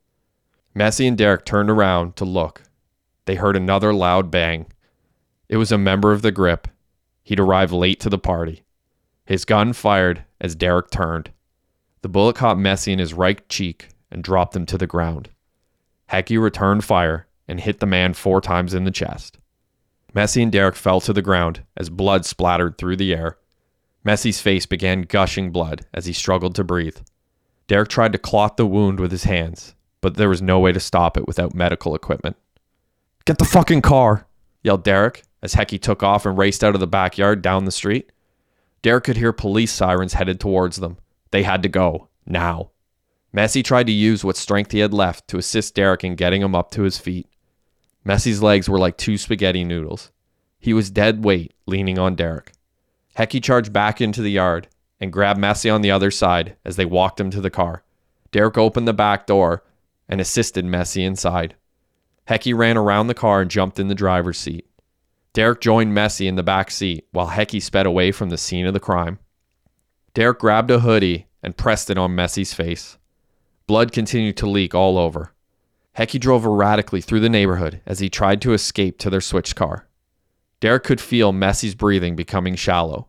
Messi and Derek turned around to look. They heard another loud bang. It was a member of the grip. He'd arrived late to the party. His gun fired as Derek turned. The bullet caught Messi in his right cheek and dropped him to the ground. Hecky returned fire and hit the man four times in the chest. Messi and Derek fell to the ground as blood splattered through the air. Messi's face began gushing blood as he struggled to breathe. Derek tried to clot the wound with his hands, but there was no way to stop it without medical equipment. Get the fucking car, yelled Derek as Hecky took off and raced out of the backyard down the street. Derek could hear police sirens headed towards them. They had to go, now. Messi tried to use what strength he had left to assist Derek in getting him up to his feet. Messi's legs were like two spaghetti noodles. He was dead weight, leaning on Derek. Hecky charged back into the yard and grabbed Messi on the other side as they walked him to the car. Derek opened the back door and assisted Messi inside. Hecky ran around the car and jumped in the driver's seat. Derek joined Messi in the back seat while Hecky sped away from the scene of the crime. Derek grabbed a hoodie and pressed it on Messi's face. Blood continued to leak all over. Hecky drove erratically through the neighborhood as he tried to escape to their switch car. Derek could feel Messi's breathing becoming shallow.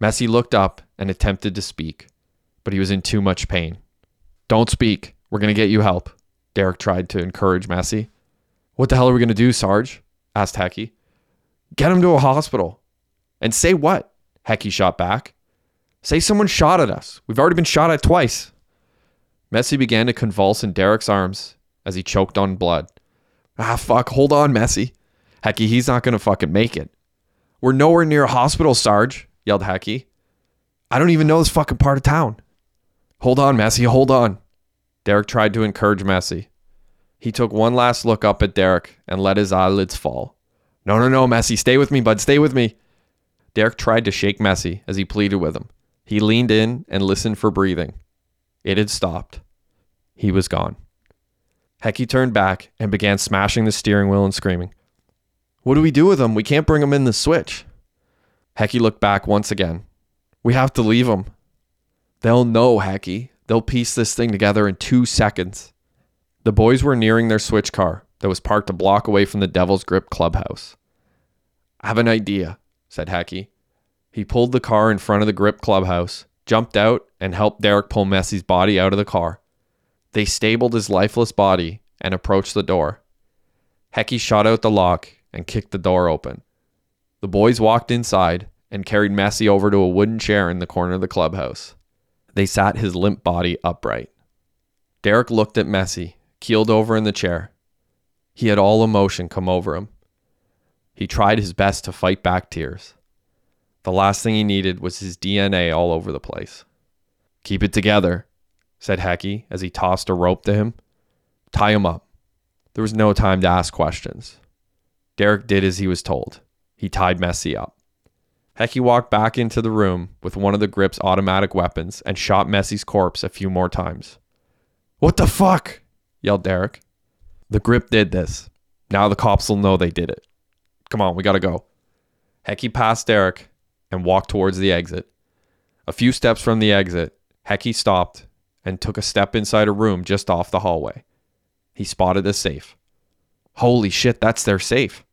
Messi looked up and attempted to speak, but he was in too much pain. Don't speak. We're going to get you help. Derek tried to encourage Messi. What the hell are we going to do, Sarge? asked Hecky. Get him to a hospital. And say what? Hecky shot back. Say someone shot at us. We've already been shot at twice. Messi began to convulse in Derek's arms as he choked on blood. Ah, fuck. Hold on, Messi. Hecky, he's not going to fucking make it. We're nowhere near a hospital, Sarge, yelled Hecky. I don't even know this fucking part of town. Hold on, Messi. Hold on. Derek tried to encourage Messi. He took one last look up at Derek and let his eyelids fall. No, no, no, Messi. Stay with me, bud. Stay with me. Derek tried to shake Messi as he pleaded with him. He leaned in and listened for breathing. It had stopped. He was gone. Hecky turned back and began smashing the steering wheel and screaming. What do we do with him? We can't bring him in the switch. Hecky looked back once again. We have to leave him. They'll know, Hecky. They'll piece this thing together in two seconds. The boys were nearing their switch car that was parked a block away from the Devil's Grip clubhouse. I have an idea, said Hecky. He pulled the car in front of the Grip clubhouse, jumped out, and helped Derek pull Messi's body out of the car. They stabled his lifeless body and approached the door. Hecky shot out the lock and kicked the door open. The boys walked inside and carried Messi over to a wooden chair in the corner of the clubhouse. They sat his limp body upright. Derek looked at Messi, keeled over in the chair. He had all emotion come over him. He tried his best to fight back tears. The last thing he needed was his DNA all over the place. Keep it together, said Hecky as he tossed a rope to him. Tie him up. There was no time to ask questions. Derek did as he was told. He tied Messi up. Hecky walked back into the room with one of the grip's automatic weapons and shot Messi's corpse a few more times. What the fuck? yelled Derek. The grip did this. Now the cops will know they did it. Come on, we gotta go. Hecky passed Derek and walked towards the exit. A few steps from the exit, Hecky stopped and took a step inside a room just off the hallway. He spotted a safe. Holy shit, that's their safe.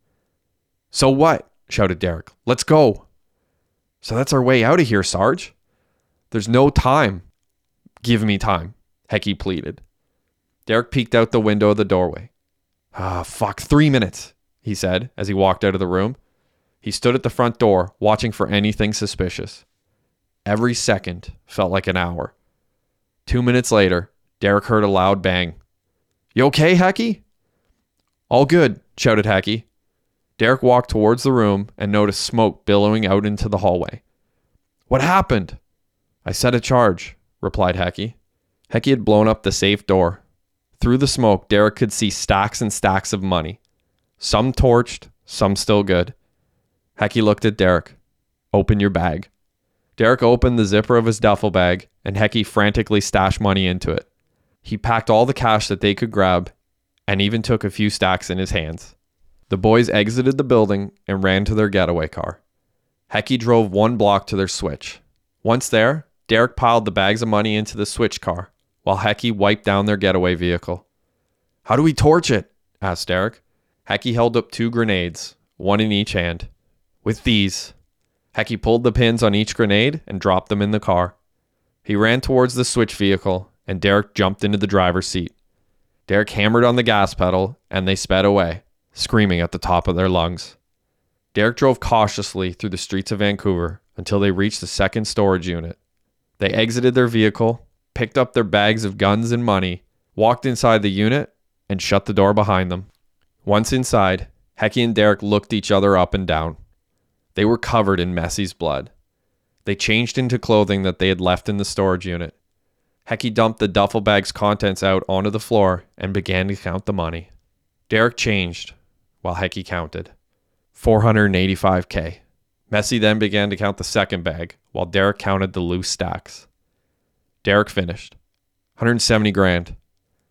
So what? shouted Derek. Let's go. So that's our way out of here, Sarge. There's no time. Give me time, Hecky pleaded. Derek peeked out the window of the doorway. Ah, fuck, three minutes, he said as he walked out of the room. He stood at the front door, watching for anything suspicious. Every second felt like an hour. Two minutes later, Derek heard a loud bang. You okay, Hecky? All good, shouted Hecky. Derek walked towards the room and noticed smoke billowing out into the hallway. What happened? I set a charge, replied Hecky. Hecky had blown up the safe door. Through the smoke, Derek could see stacks and stacks of money. Some torched, some still good. Hecky looked at Derek. Open your bag. Derek opened the zipper of his duffel bag, and Hecky frantically stashed money into it. He packed all the cash that they could grab and even took a few stacks in his hands. The boys exited the building and ran to their getaway car. Hecky drove one block to their switch. Once there, Derek piled the bags of money into the switch car while Hecky wiped down their getaway vehicle. How do we torch it? asked Derek. Hecky held up two grenades, one in each hand. With these. Hecky pulled the pins on each grenade and dropped them in the car. He ran towards the switch vehicle, and Derek jumped into the driver's seat. Derek hammered on the gas pedal, and they sped away, screaming at the top of their lungs. Derek drove cautiously through the streets of Vancouver until they reached the second storage unit. They exited their vehicle, picked up their bags of guns and money, walked inside the unit, and shut the door behind them. Once inside, Hecky and Derek looked each other up and down. They were covered in Messi's blood. They changed into clothing that they had left in the storage unit. Hecky dumped the duffel bag's contents out onto the floor and began to count the money. Derek changed while Hecky counted. 485k. Messy then began to count the second bag while Derek counted the loose stacks. Derek finished. 170 grand.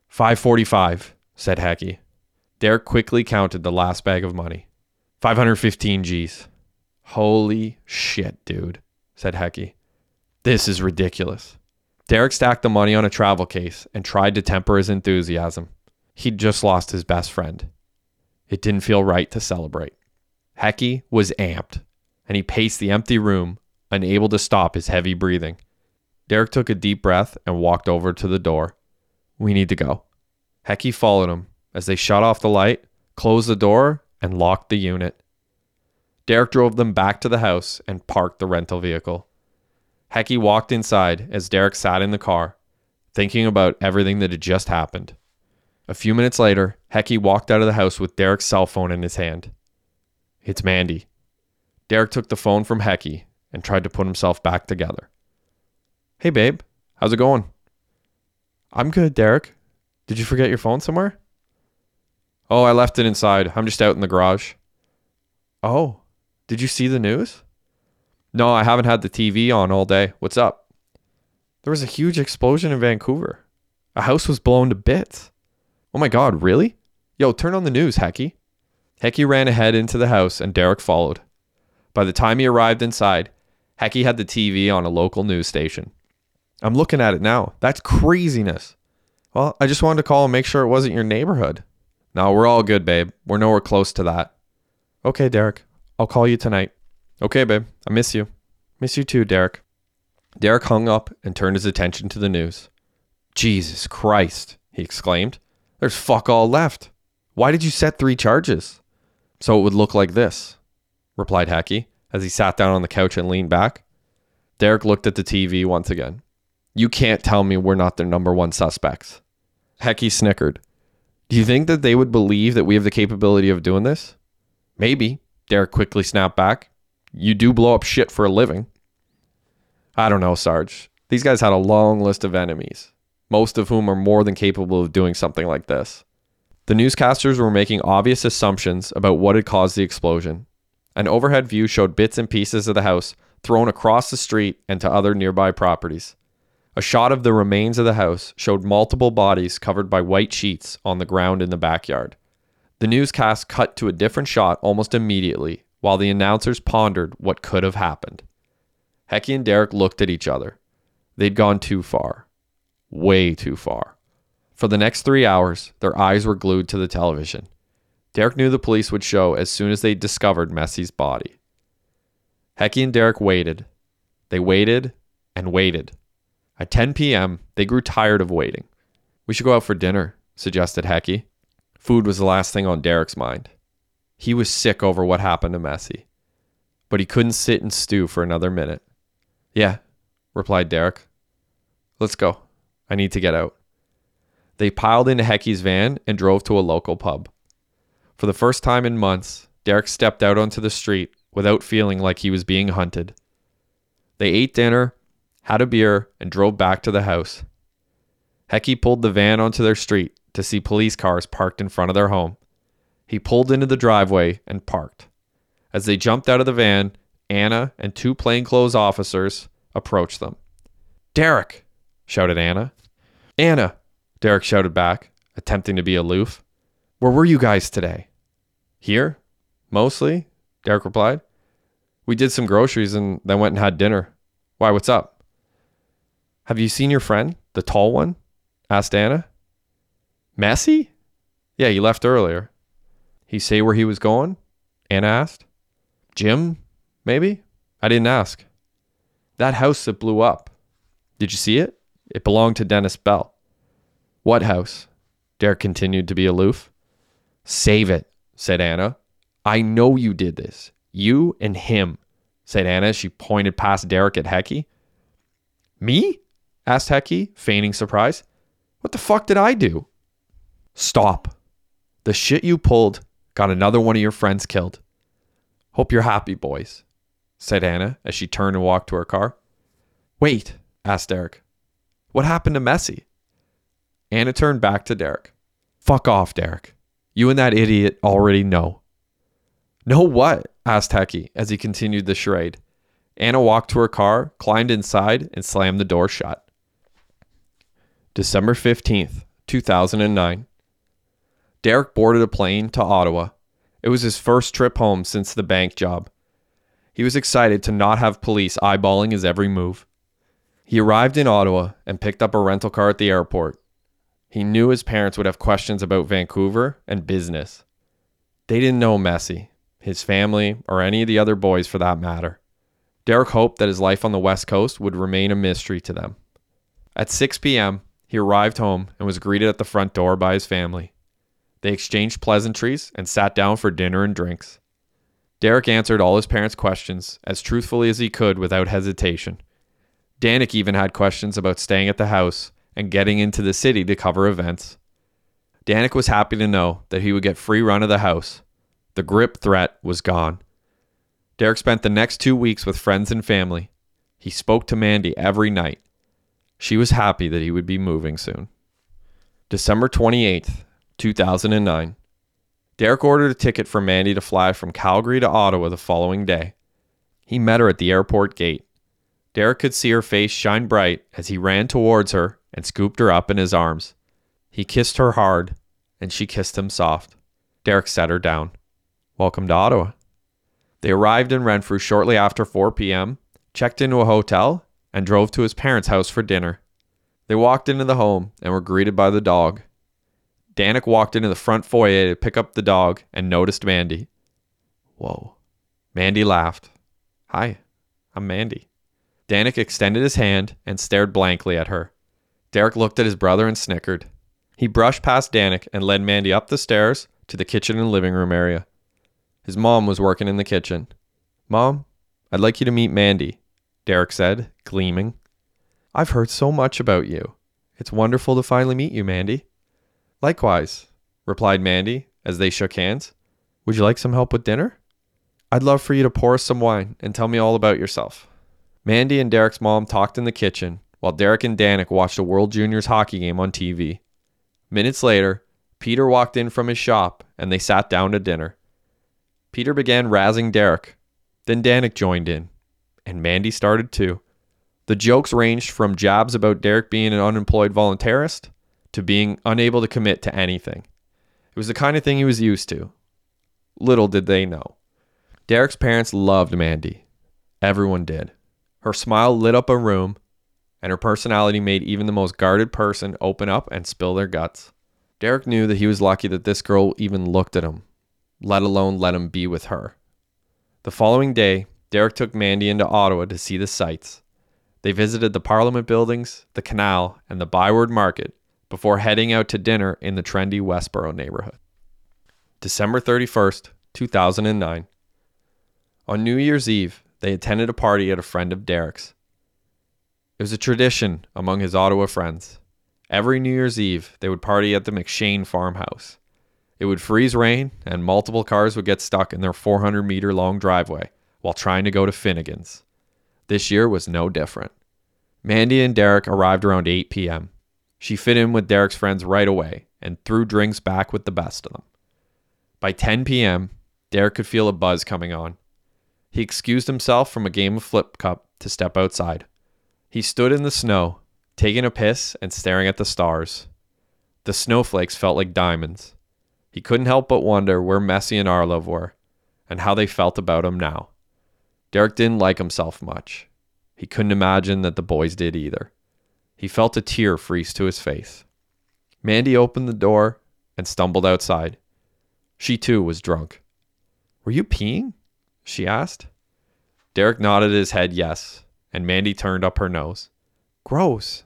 545, said Hecky. Derek quickly counted the last bag of money. 515 G's. Holy shit, dude, said Hecky. This is ridiculous. Derek stacked the money on a travel case and tried to temper his enthusiasm. He'd just lost his best friend. It didn't feel right to celebrate. Hecky was amped, and he paced the empty room, unable to stop his heavy breathing. Derek took a deep breath and walked over to the door. We need to go. Hecky followed him as they shut off the light, closed the door, and locked the unit. Derek drove them back to the house and parked the rental vehicle. Hecky walked inside as Derek sat in the car, thinking about everything that had just happened. A few minutes later, Hecky walked out of the house with Derek's cell phone in his hand. It's Mandy. Derek took the phone from Hecky and tried to put himself back together. Hey, babe, how's it going? I'm good, Derek. Did you forget your phone somewhere? Oh, I left it inside. I'm just out in the garage. Oh, did you see the news? No, I haven't had the TV on all day. What's up? There was a huge explosion in Vancouver. A house was blown to bits. Oh my god, really? Yo, turn on the news, Hecky. Hecky ran ahead into the house and Derek followed. By the time he arrived inside, Hecky had the TV on a local news station. I'm looking at it now. That's craziness. Well, I just wanted to call and make sure it wasn't your neighborhood. No, we're all good, babe. We're nowhere close to that. Okay, Derek. I'll call you tonight. Okay, babe. I miss you. Miss you too, Derek. Derek hung up and turned his attention to the news. Jesus Christ, he exclaimed. There's fuck all left. Why did you set three charges? So it would look like this, replied Hecky as he sat down on the couch and leaned back. Derek looked at the TV once again. You can't tell me we're not their number one suspects. Hecky snickered. Do you think that they would believe that we have the capability of doing this? Maybe. Derek quickly snapped back. You do blow up shit for a living. I don't know, Sarge. These guys had a long list of enemies, most of whom are more than capable of doing something like this. The newscasters were making obvious assumptions about what had caused the explosion. An overhead view showed bits and pieces of the house thrown across the street and to other nearby properties. A shot of the remains of the house showed multiple bodies covered by white sheets on the ground in the backyard. The newscast cut to a different shot almost immediately while the announcers pondered what could have happened. Hecky and Derek looked at each other. They'd gone too far. Way too far. For the next three hours, their eyes were glued to the television. Derek knew the police would show as soon as they discovered Messi's body. Hecky and Derek waited. They waited and waited. At 10 p.m., they grew tired of waiting. We should go out for dinner, suggested Hecky. Food was the last thing on Derek's mind. He was sick over what happened to Messi, but he couldn't sit and stew for another minute. Yeah, replied Derek. Let's go. I need to get out. They piled into Hecky's van and drove to a local pub. For the first time in months, Derek stepped out onto the street without feeling like he was being hunted. They ate dinner had a beer, and drove back to the house. Hecky pulled the van onto their street to see police cars parked in front of their home. He pulled into the driveway and parked. As they jumped out of the van, Anna and two plainclothes officers approached them. Derek, shouted Anna. Anna, Derek shouted back, attempting to be aloof. Where were you guys today? Here? Mostly, Derek replied. We did some groceries and then went and had dinner. Why, what's up? Have you seen your friend, the tall one? asked Anna. Messi? Yeah, he left earlier. He say where he was going? Anna asked. Gym, maybe? I didn't ask. That house that blew up. Did you see it? It belonged to Dennis Bell. What house? Derek continued to be aloof. Save it, said Anna. I know you did this. You and him, said Anna as she pointed past Derek at Hecky. Me? asked Hecky, feigning surprise. What the fuck did I do? Stop. The shit you pulled got another one of your friends killed. Hope you're happy, boys, said Anna as she turned and walked to her car. Wait, asked Derek. What happened to Messi? Anna turned back to Derek. Fuck off, Derek. You and that idiot already know. Know what? asked Hecky as he continued the charade. Anna walked to her car, climbed inside, and slammed the door shut. December 15th, 2009. Derek boarded a plane to Ottawa. It was his first trip home since the bank job. He was excited to not have police eyeballing his every move. He arrived in Ottawa and picked up a rental car at the airport. He knew his parents would have questions about Vancouver and business. They didn't know Messi, his family, or any of the other boys for that matter. Derek hoped that his life on the West Coast would remain a mystery to them. At 6 p.m., he arrived home and was greeted at the front door by his family. They exchanged pleasantries and sat down for dinner and drinks. Derek answered all his parents' questions as truthfully as he could without hesitation. Danik even had questions about staying at the house and getting into the city to cover events. Danik was happy to know that he would get free run of the house. The grip threat was gone. Derek spent the next two weeks with friends and family. He spoke to Mandy every night. She was happy that he would be moving soon. December 28th, 2009. Derek ordered a ticket for Mandy to fly from Calgary to Ottawa the following day. He met her at the airport gate. Derek could see her face shine bright as he ran towards her and scooped her up in his arms. He kissed her hard, and she kissed him soft. Derek set her down. Welcome to Ottawa. They arrived in Renfrew shortly after 4 p.m., checked into a hotel, and drove to his parents' house for dinner. They walked into the home and were greeted by the dog. Danik walked into the front foyer to pick up the dog and noticed Mandy. Whoa. Mandy laughed. Hi, I'm Mandy. Danik extended his hand and stared blankly at her. Derek looked at his brother and snickered. He brushed past Danik and led Mandy up the stairs to the kitchen and living room area. His mom was working in the kitchen. Mom, I'd like you to meet Mandy, Derek said, gleaming. I've heard so much about you. It's wonderful to finally meet you, Mandy. Likewise, replied Mandy as they shook hands. Would you like some help with dinner? I'd love for you to pour us some wine and tell me all about yourself. Mandy and Derek's mom talked in the kitchen while Derek and Danik watched a World Juniors hockey game on TV. Minutes later, Peter walked in from his shop and they sat down to dinner. Peter began razzing Derek. Then Danik joined in, and Mandy started too. The jokes ranged from jabs about Derek being an unemployed voluntarist to being unable to commit to anything. It was the kind of thing he was used to. Little did they know. Derek's parents loved Mandy. Everyone did. Her smile lit up a room, and her personality made even the most guarded person open up and spill their guts. Derek knew that he was lucky that this girl even looked at him, let alone let him be with her. The following day, Derek took Mandy into Ottawa to see the sights. They visited the Parliament buildings, the canal, and the Byward Market before heading out to dinner in the trendy Westboro neighborhood. December 31st, 2009. On New Year's Eve, they attended a party at a friend of Derek's. It was a tradition among his Ottawa friends. Every New Year's Eve, they would party at the McShane farmhouse. It would freeze rain, and multiple cars would get stuck in their 400 meter long driveway while trying to go to Finnegan's. This year was no different. Mandy and Derek arrived around 8 p.m. She fit in with Derek's friends right away and threw drinks back with the best of them. By 10 p.m., Derek could feel a buzz coming on. He excused himself from a game of flip cup to step outside. He stood in the snow, taking a piss and staring at the stars. The snowflakes felt like diamonds. He couldn't help but wonder where Messi and Arlov were and how they felt about him now. Derek didn't like himself much. He couldn't imagine that the boys did either. He felt a tear freeze to his face. Mandy opened the door and stumbled outside. She too was drunk. Were you peeing? she asked. Derek nodded his head yes, and Mandy turned up her nose. Gross.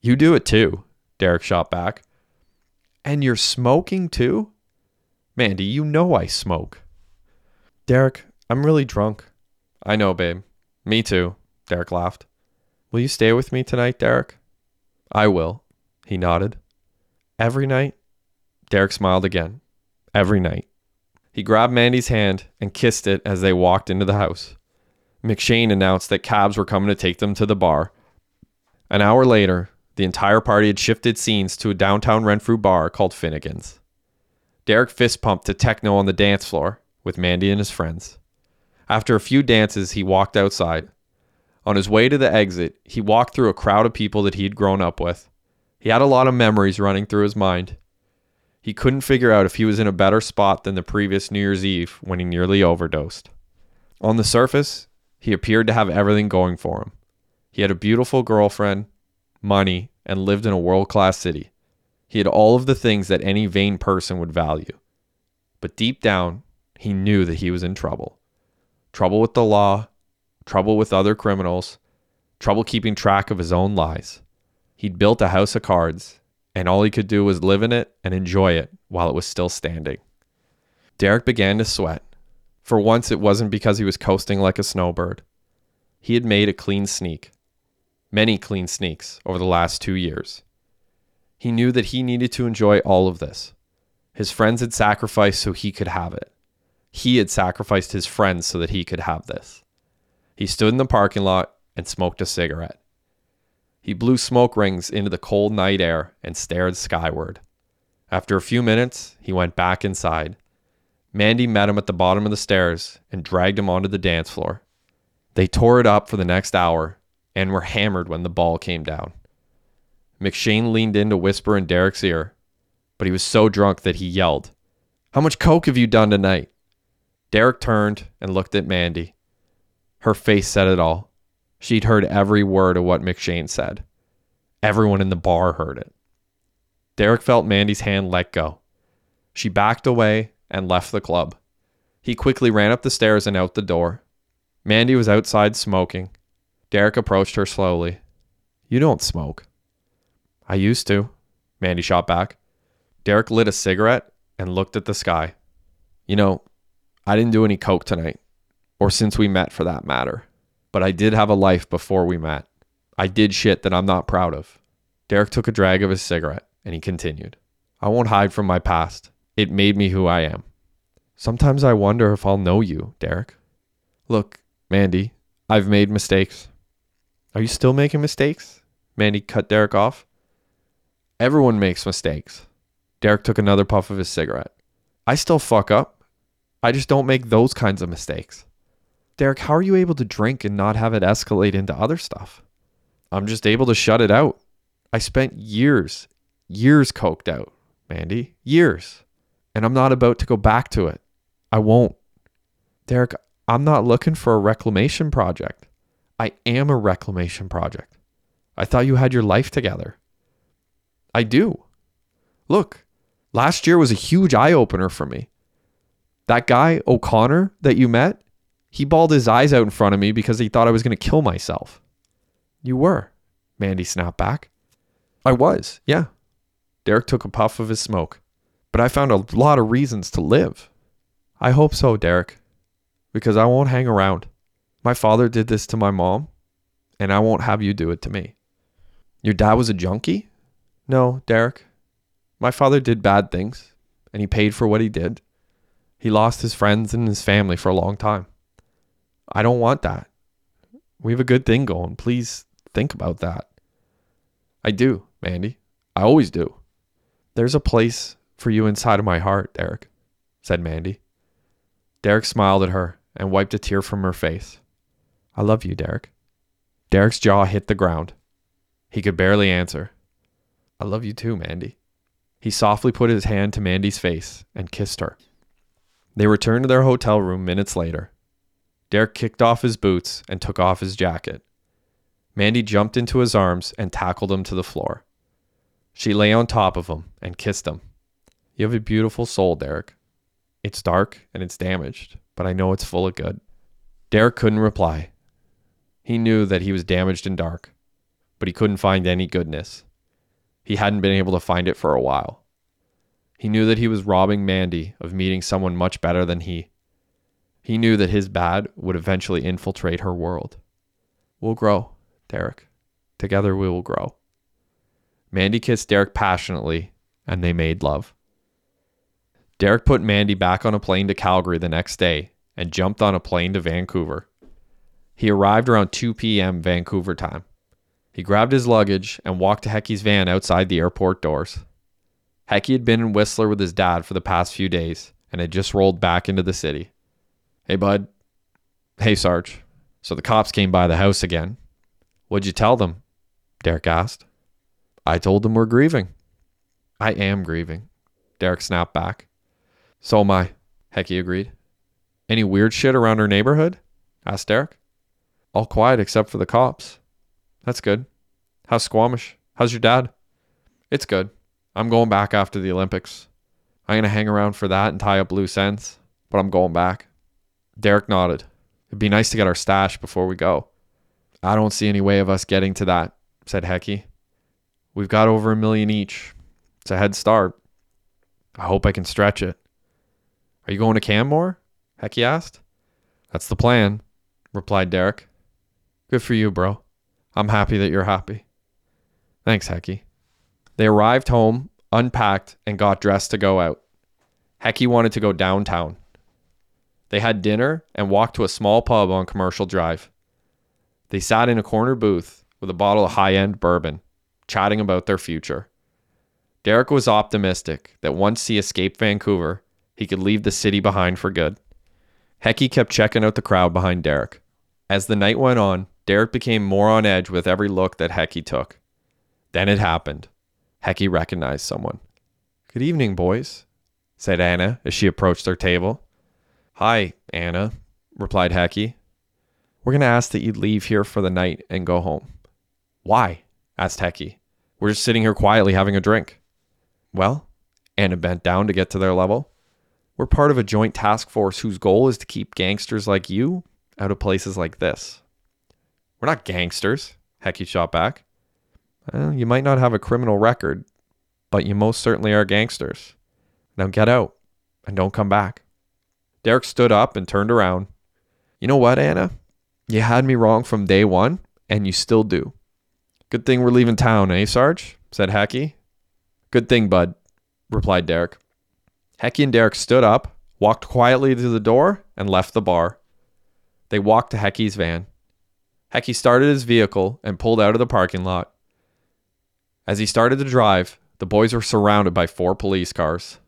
You do it too, Derek shot back. And you're smoking too? Mandy, you know I smoke. Derek, I'm really drunk. I know, babe. Me too, Derek laughed. Will you stay with me tonight, Derek? I will, he nodded. Every night? Derek smiled again. Every night. He grabbed Mandy's hand and kissed it as they walked into the house. McShane announced that cabs were coming to take them to the bar. An hour later, the entire party had shifted scenes to a downtown Renfrew bar called Finnegan's. Derek fist pumped to techno on the dance floor with Mandy and his friends. After a few dances, he walked outside. On his way to the exit, he walked through a crowd of people that he had grown up with. He had a lot of memories running through his mind. He couldn't figure out if he was in a better spot than the previous New Year's Eve when he nearly overdosed. On the surface, he appeared to have everything going for him. He had a beautiful girlfriend, money, and lived in a world class city. He had all of the things that any vain person would value. But deep down, he knew that he was in trouble. Trouble with the law, trouble with other criminals, trouble keeping track of his own lies. He'd built a house of cards, and all he could do was live in it and enjoy it while it was still standing. Derek began to sweat. For once, it wasn't because he was coasting like a snowbird. He had made a clean sneak, many clean sneaks over the last two years. He knew that he needed to enjoy all of this. His friends had sacrificed so he could have it. He had sacrificed his friends so that he could have this. He stood in the parking lot and smoked a cigarette. He blew smoke rings into the cold night air and stared skyward. After a few minutes, he went back inside Mandy met him at the bottom of the stairs and dragged him onto the dance floor. They tore it up for the next hour and were hammered when the ball came down. McShane leaned in to whisper in Derek's ear, but he was so drunk that he yelled, How much coke have you done tonight? Derek turned and looked at Mandy. Her face said it all. She'd heard every word of what McShane said. Everyone in the bar heard it. Derek felt Mandy's hand let go. She backed away and left the club. He quickly ran up the stairs and out the door. Mandy was outside smoking. Derek approached her slowly. You don't smoke. I used to, Mandy shot back. Derek lit a cigarette and looked at the sky. You know, I didn't do any coke tonight, or since we met for that matter, but I did have a life before we met. I did shit that I'm not proud of. Derek took a drag of his cigarette and he continued. I won't hide from my past. It made me who I am. Sometimes I wonder if I'll know you, Derek. Look, Mandy, I've made mistakes. Are you still making mistakes? Mandy cut Derek off. Everyone makes mistakes. Derek took another puff of his cigarette. I still fuck up. I just don't make those kinds of mistakes. Derek, how are you able to drink and not have it escalate into other stuff? I'm just able to shut it out. I spent years, years coked out, Mandy. Years and I'm not about to go back to it. I won't. Derek, I'm not looking for a reclamation project. I am a reclamation project. I thought you had your life together. I do. Look, last year was a huge eye opener for me. That guy, O'Connor, that you met, he bawled his eyes out in front of me because he thought I was going to kill myself. You were, Mandy snapped back. I was, yeah. Derek took a puff of his smoke but I found a lot of reasons to live. I hope so, Derek, because I won't hang around. My father did this to my mom, and I won't have you do it to me. Your dad was a junkie? No, Derek. My father did bad things, and he paid for what he did. He lost his friends and his family for a long time. I don't want that. We have a good thing going. Please think about that. I do, Mandy. I always do. There's a place for you inside of my heart, Derek, said Mandy. Derek smiled at her and wiped a tear from her face. I love you, Derek. Derek's jaw hit the ground. He could barely answer. I love you too, Mandy. He softly put his hand to Mandy's face and kissed her. They returned to their hotel room minutes later. Derek kicked off his boots and took off his jacket. Mandy jumped into his arms and tackled him to the floor. She lay on top of him and kissed him. You have a beautiful soul, Derek. It's dark and it's damaged, but I know it's full of good. Derek couldn't reply. He knew that he was damaged and dark, but he couldn't find any goodness. He hadn't been able to find it for a while. He knew that he was robbing Mandy of meeting someone much better than he. He knew that his bad would eventually infiltrate her world. We'll grow, Derek. Together we will grow. Mandy kissed Derek passionately, and they made love. Derek put Mandy back on a plane to Calgary the next day and jumped on a plane to Vancouver. He arrived around 2 p.m. Vancouver time. He grabbed his luggage and walked to Hecky's van outside the airport doors. Hecky had been in Whistler with his dad for the past few days and had just rolled back into the city. Hey, bud. Hey, Sarge. So the cops came by the house again. What'd you tell them? Derek asked. I told them we're grieving. I am grieving, Derek snapped back. So am I, Hecky agreed. Any weird shit around our neighborhood? asked Derek. All quiet except for the cops. That's good. How's Squamish? How's your dad? It's good. I'm going back after the Olympics. I'm going to hang around for that and tie up loose ends, but I'm going back. Derek nodded. It'd be nice to get our stash before we go. I don't see any way of us getting to that, said Hecky. We've got over a million each. It's a head start. I hope I can stretch it. Are you going to Canmore? Hecky asked. That's the plan, replied Derek. Good for you, bro. I'm happy that you're happy. Thanks, Hecky. They arrived home, unpacked, and got dressed to go out. Hecky wanted to go downtown. They had dinner and walked to a small pub on Commercial Drive. They sat in a corner booth with a bottle of high end bourbon, chatting about their future. Derek was optimistic that once he escaped Vancouver, he could leave the city behind for good. Hecky kept checking out the crowd behind Derek. As the night went on, Derek became more on edge with every look that Hecky took. Then it happened. Hecky recognized someone. Good evening, boys, said Anna as she approached their table. Hi, Anna, replied Hecky. We're going to ask that you leave here for the night and go home. Why? asked Hecky. We're just sitting here quietly having a drink. Well, Anna bent down to get to their level. We're part of a joint task force whose goal is to keep gangsters like you out of places like this. We're not gangsters, Hecky shot back. Well, you might not have a criminal record, but you most certainly are gangsters. Now get out and don't come back. Derek stood up and turned around. You know what, Anna? You had me wrong from day one, and you still do. Good thing we're leaving town, eh, Sarge? said Hecky. Good thing, bud, replied Derek. Hecky and Derek stood up, walked quietly to the door, and left the bar. They walked to Hecky's van. Hecky started his vehicle and pulled out of the parking lot. As he started to drive, the boys were surrounded by four police cars.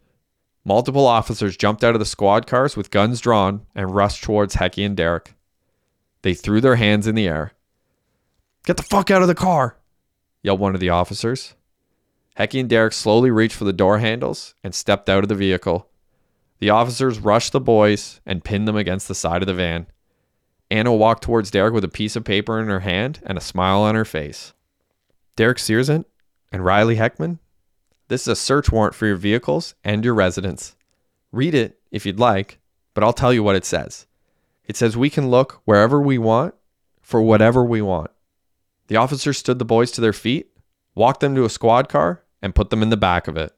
Multiple officers jumped out of the squad cars with guns drawn and rushed towards Hecky and Derek. They threw their hands in the air. Get the fuck out of the car! yelled one of the officers. Hecky and Derek slowly reached for the door handles and stepped out of the vehicle. The officers rushed the boys and pinned them against the side of the van. Anna walked towards Derek with a piece of paper in her hand and a smile on her face. Derek Searsant and Riley Heckman, this is a search warrant for your vehicles and your residence. Read it if you'd like, but I'll tell you what it says. It says we can look wherever we want for whatever we want. The officer stood the boys to their feet walked them to a squad car, and put them in the back of it.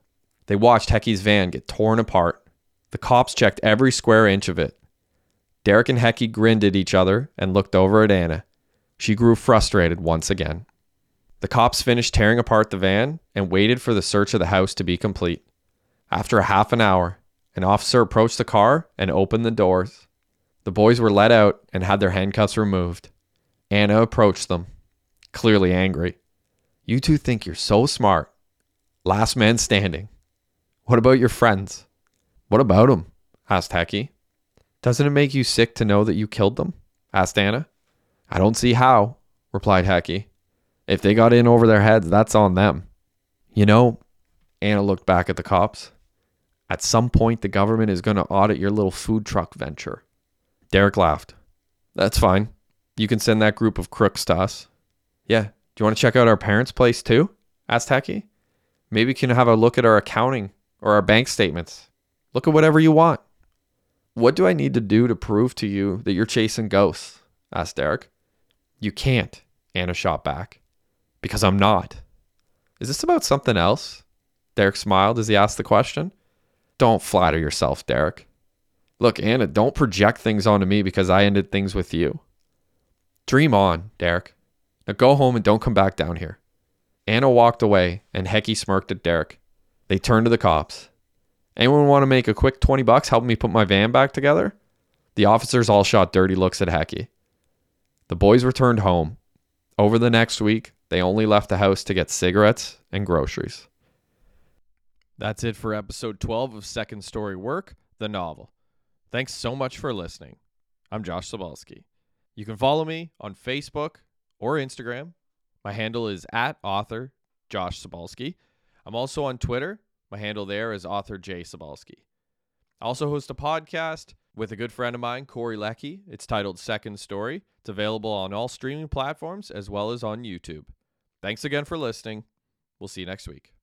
They watched Hecky's van get torn apart. The cops checked every square inch of it. Derek and Hecky grinned at each other and looked over at Anna. She grew frustrated once again. The cops finished tearing apart the van and waited for the search of the house to be complete. After a half an hour, an officer approached the car and opened the doors. The boys were let out and had their handcuffs removed. Anna approached them, clearly angry. You two think you're so smart. Last man standing. What about your friends? What about them? asked Hecky. Doesn't it make you sick to know that you killed them? asked Anna. I don't see how, replied Hecky. If they got in over their heads, that's on them. You know, Anna looked back at the cops. At some point, the government is going to audit your little food truck venture. Derek laughed. That's fine. You can send that group of crooks to us. Yeah. Do you want to check out our parents' place too? asked Hecky. Maybe you can have a look at our accounting or our bank statements. Look at whatever you want. What do I need to do to prove to you that you're chasing ghosts? asked Derek. You can't, Anna shot back. Because I'm not. Is this about something else? Derek smiled as he asked the question. Don't flatter yourself, Derek. Look, Anna, don't project things onto me because I ended things with you. Dream on, Derek. Now go home and don't come back down here. Anna walked away and Hecky smirked at Derek. They turned to the cops. Anyone want to make a quick 20 bucks helping me put my van back together? The officers all shot dirty looks at Hecky. The boys returned home. Over the next week, they only left the house to get cigarettes and groceries. That's it for episode 12 of Second Story Work, the novel. Thanks so much for listening. I'm Josh Sobalski. You can follow me on Facebook or Instagram. My handle is at author Josh Sobalski. I'm also on Twitter. My handle there is author J Sobalski. I also host a podcast with a good friend of mine, Corey Leckie. It's titled Second Story. It's available on all streaming platforms as well as on YouTube. Thanks again for listening. We'll see you next week.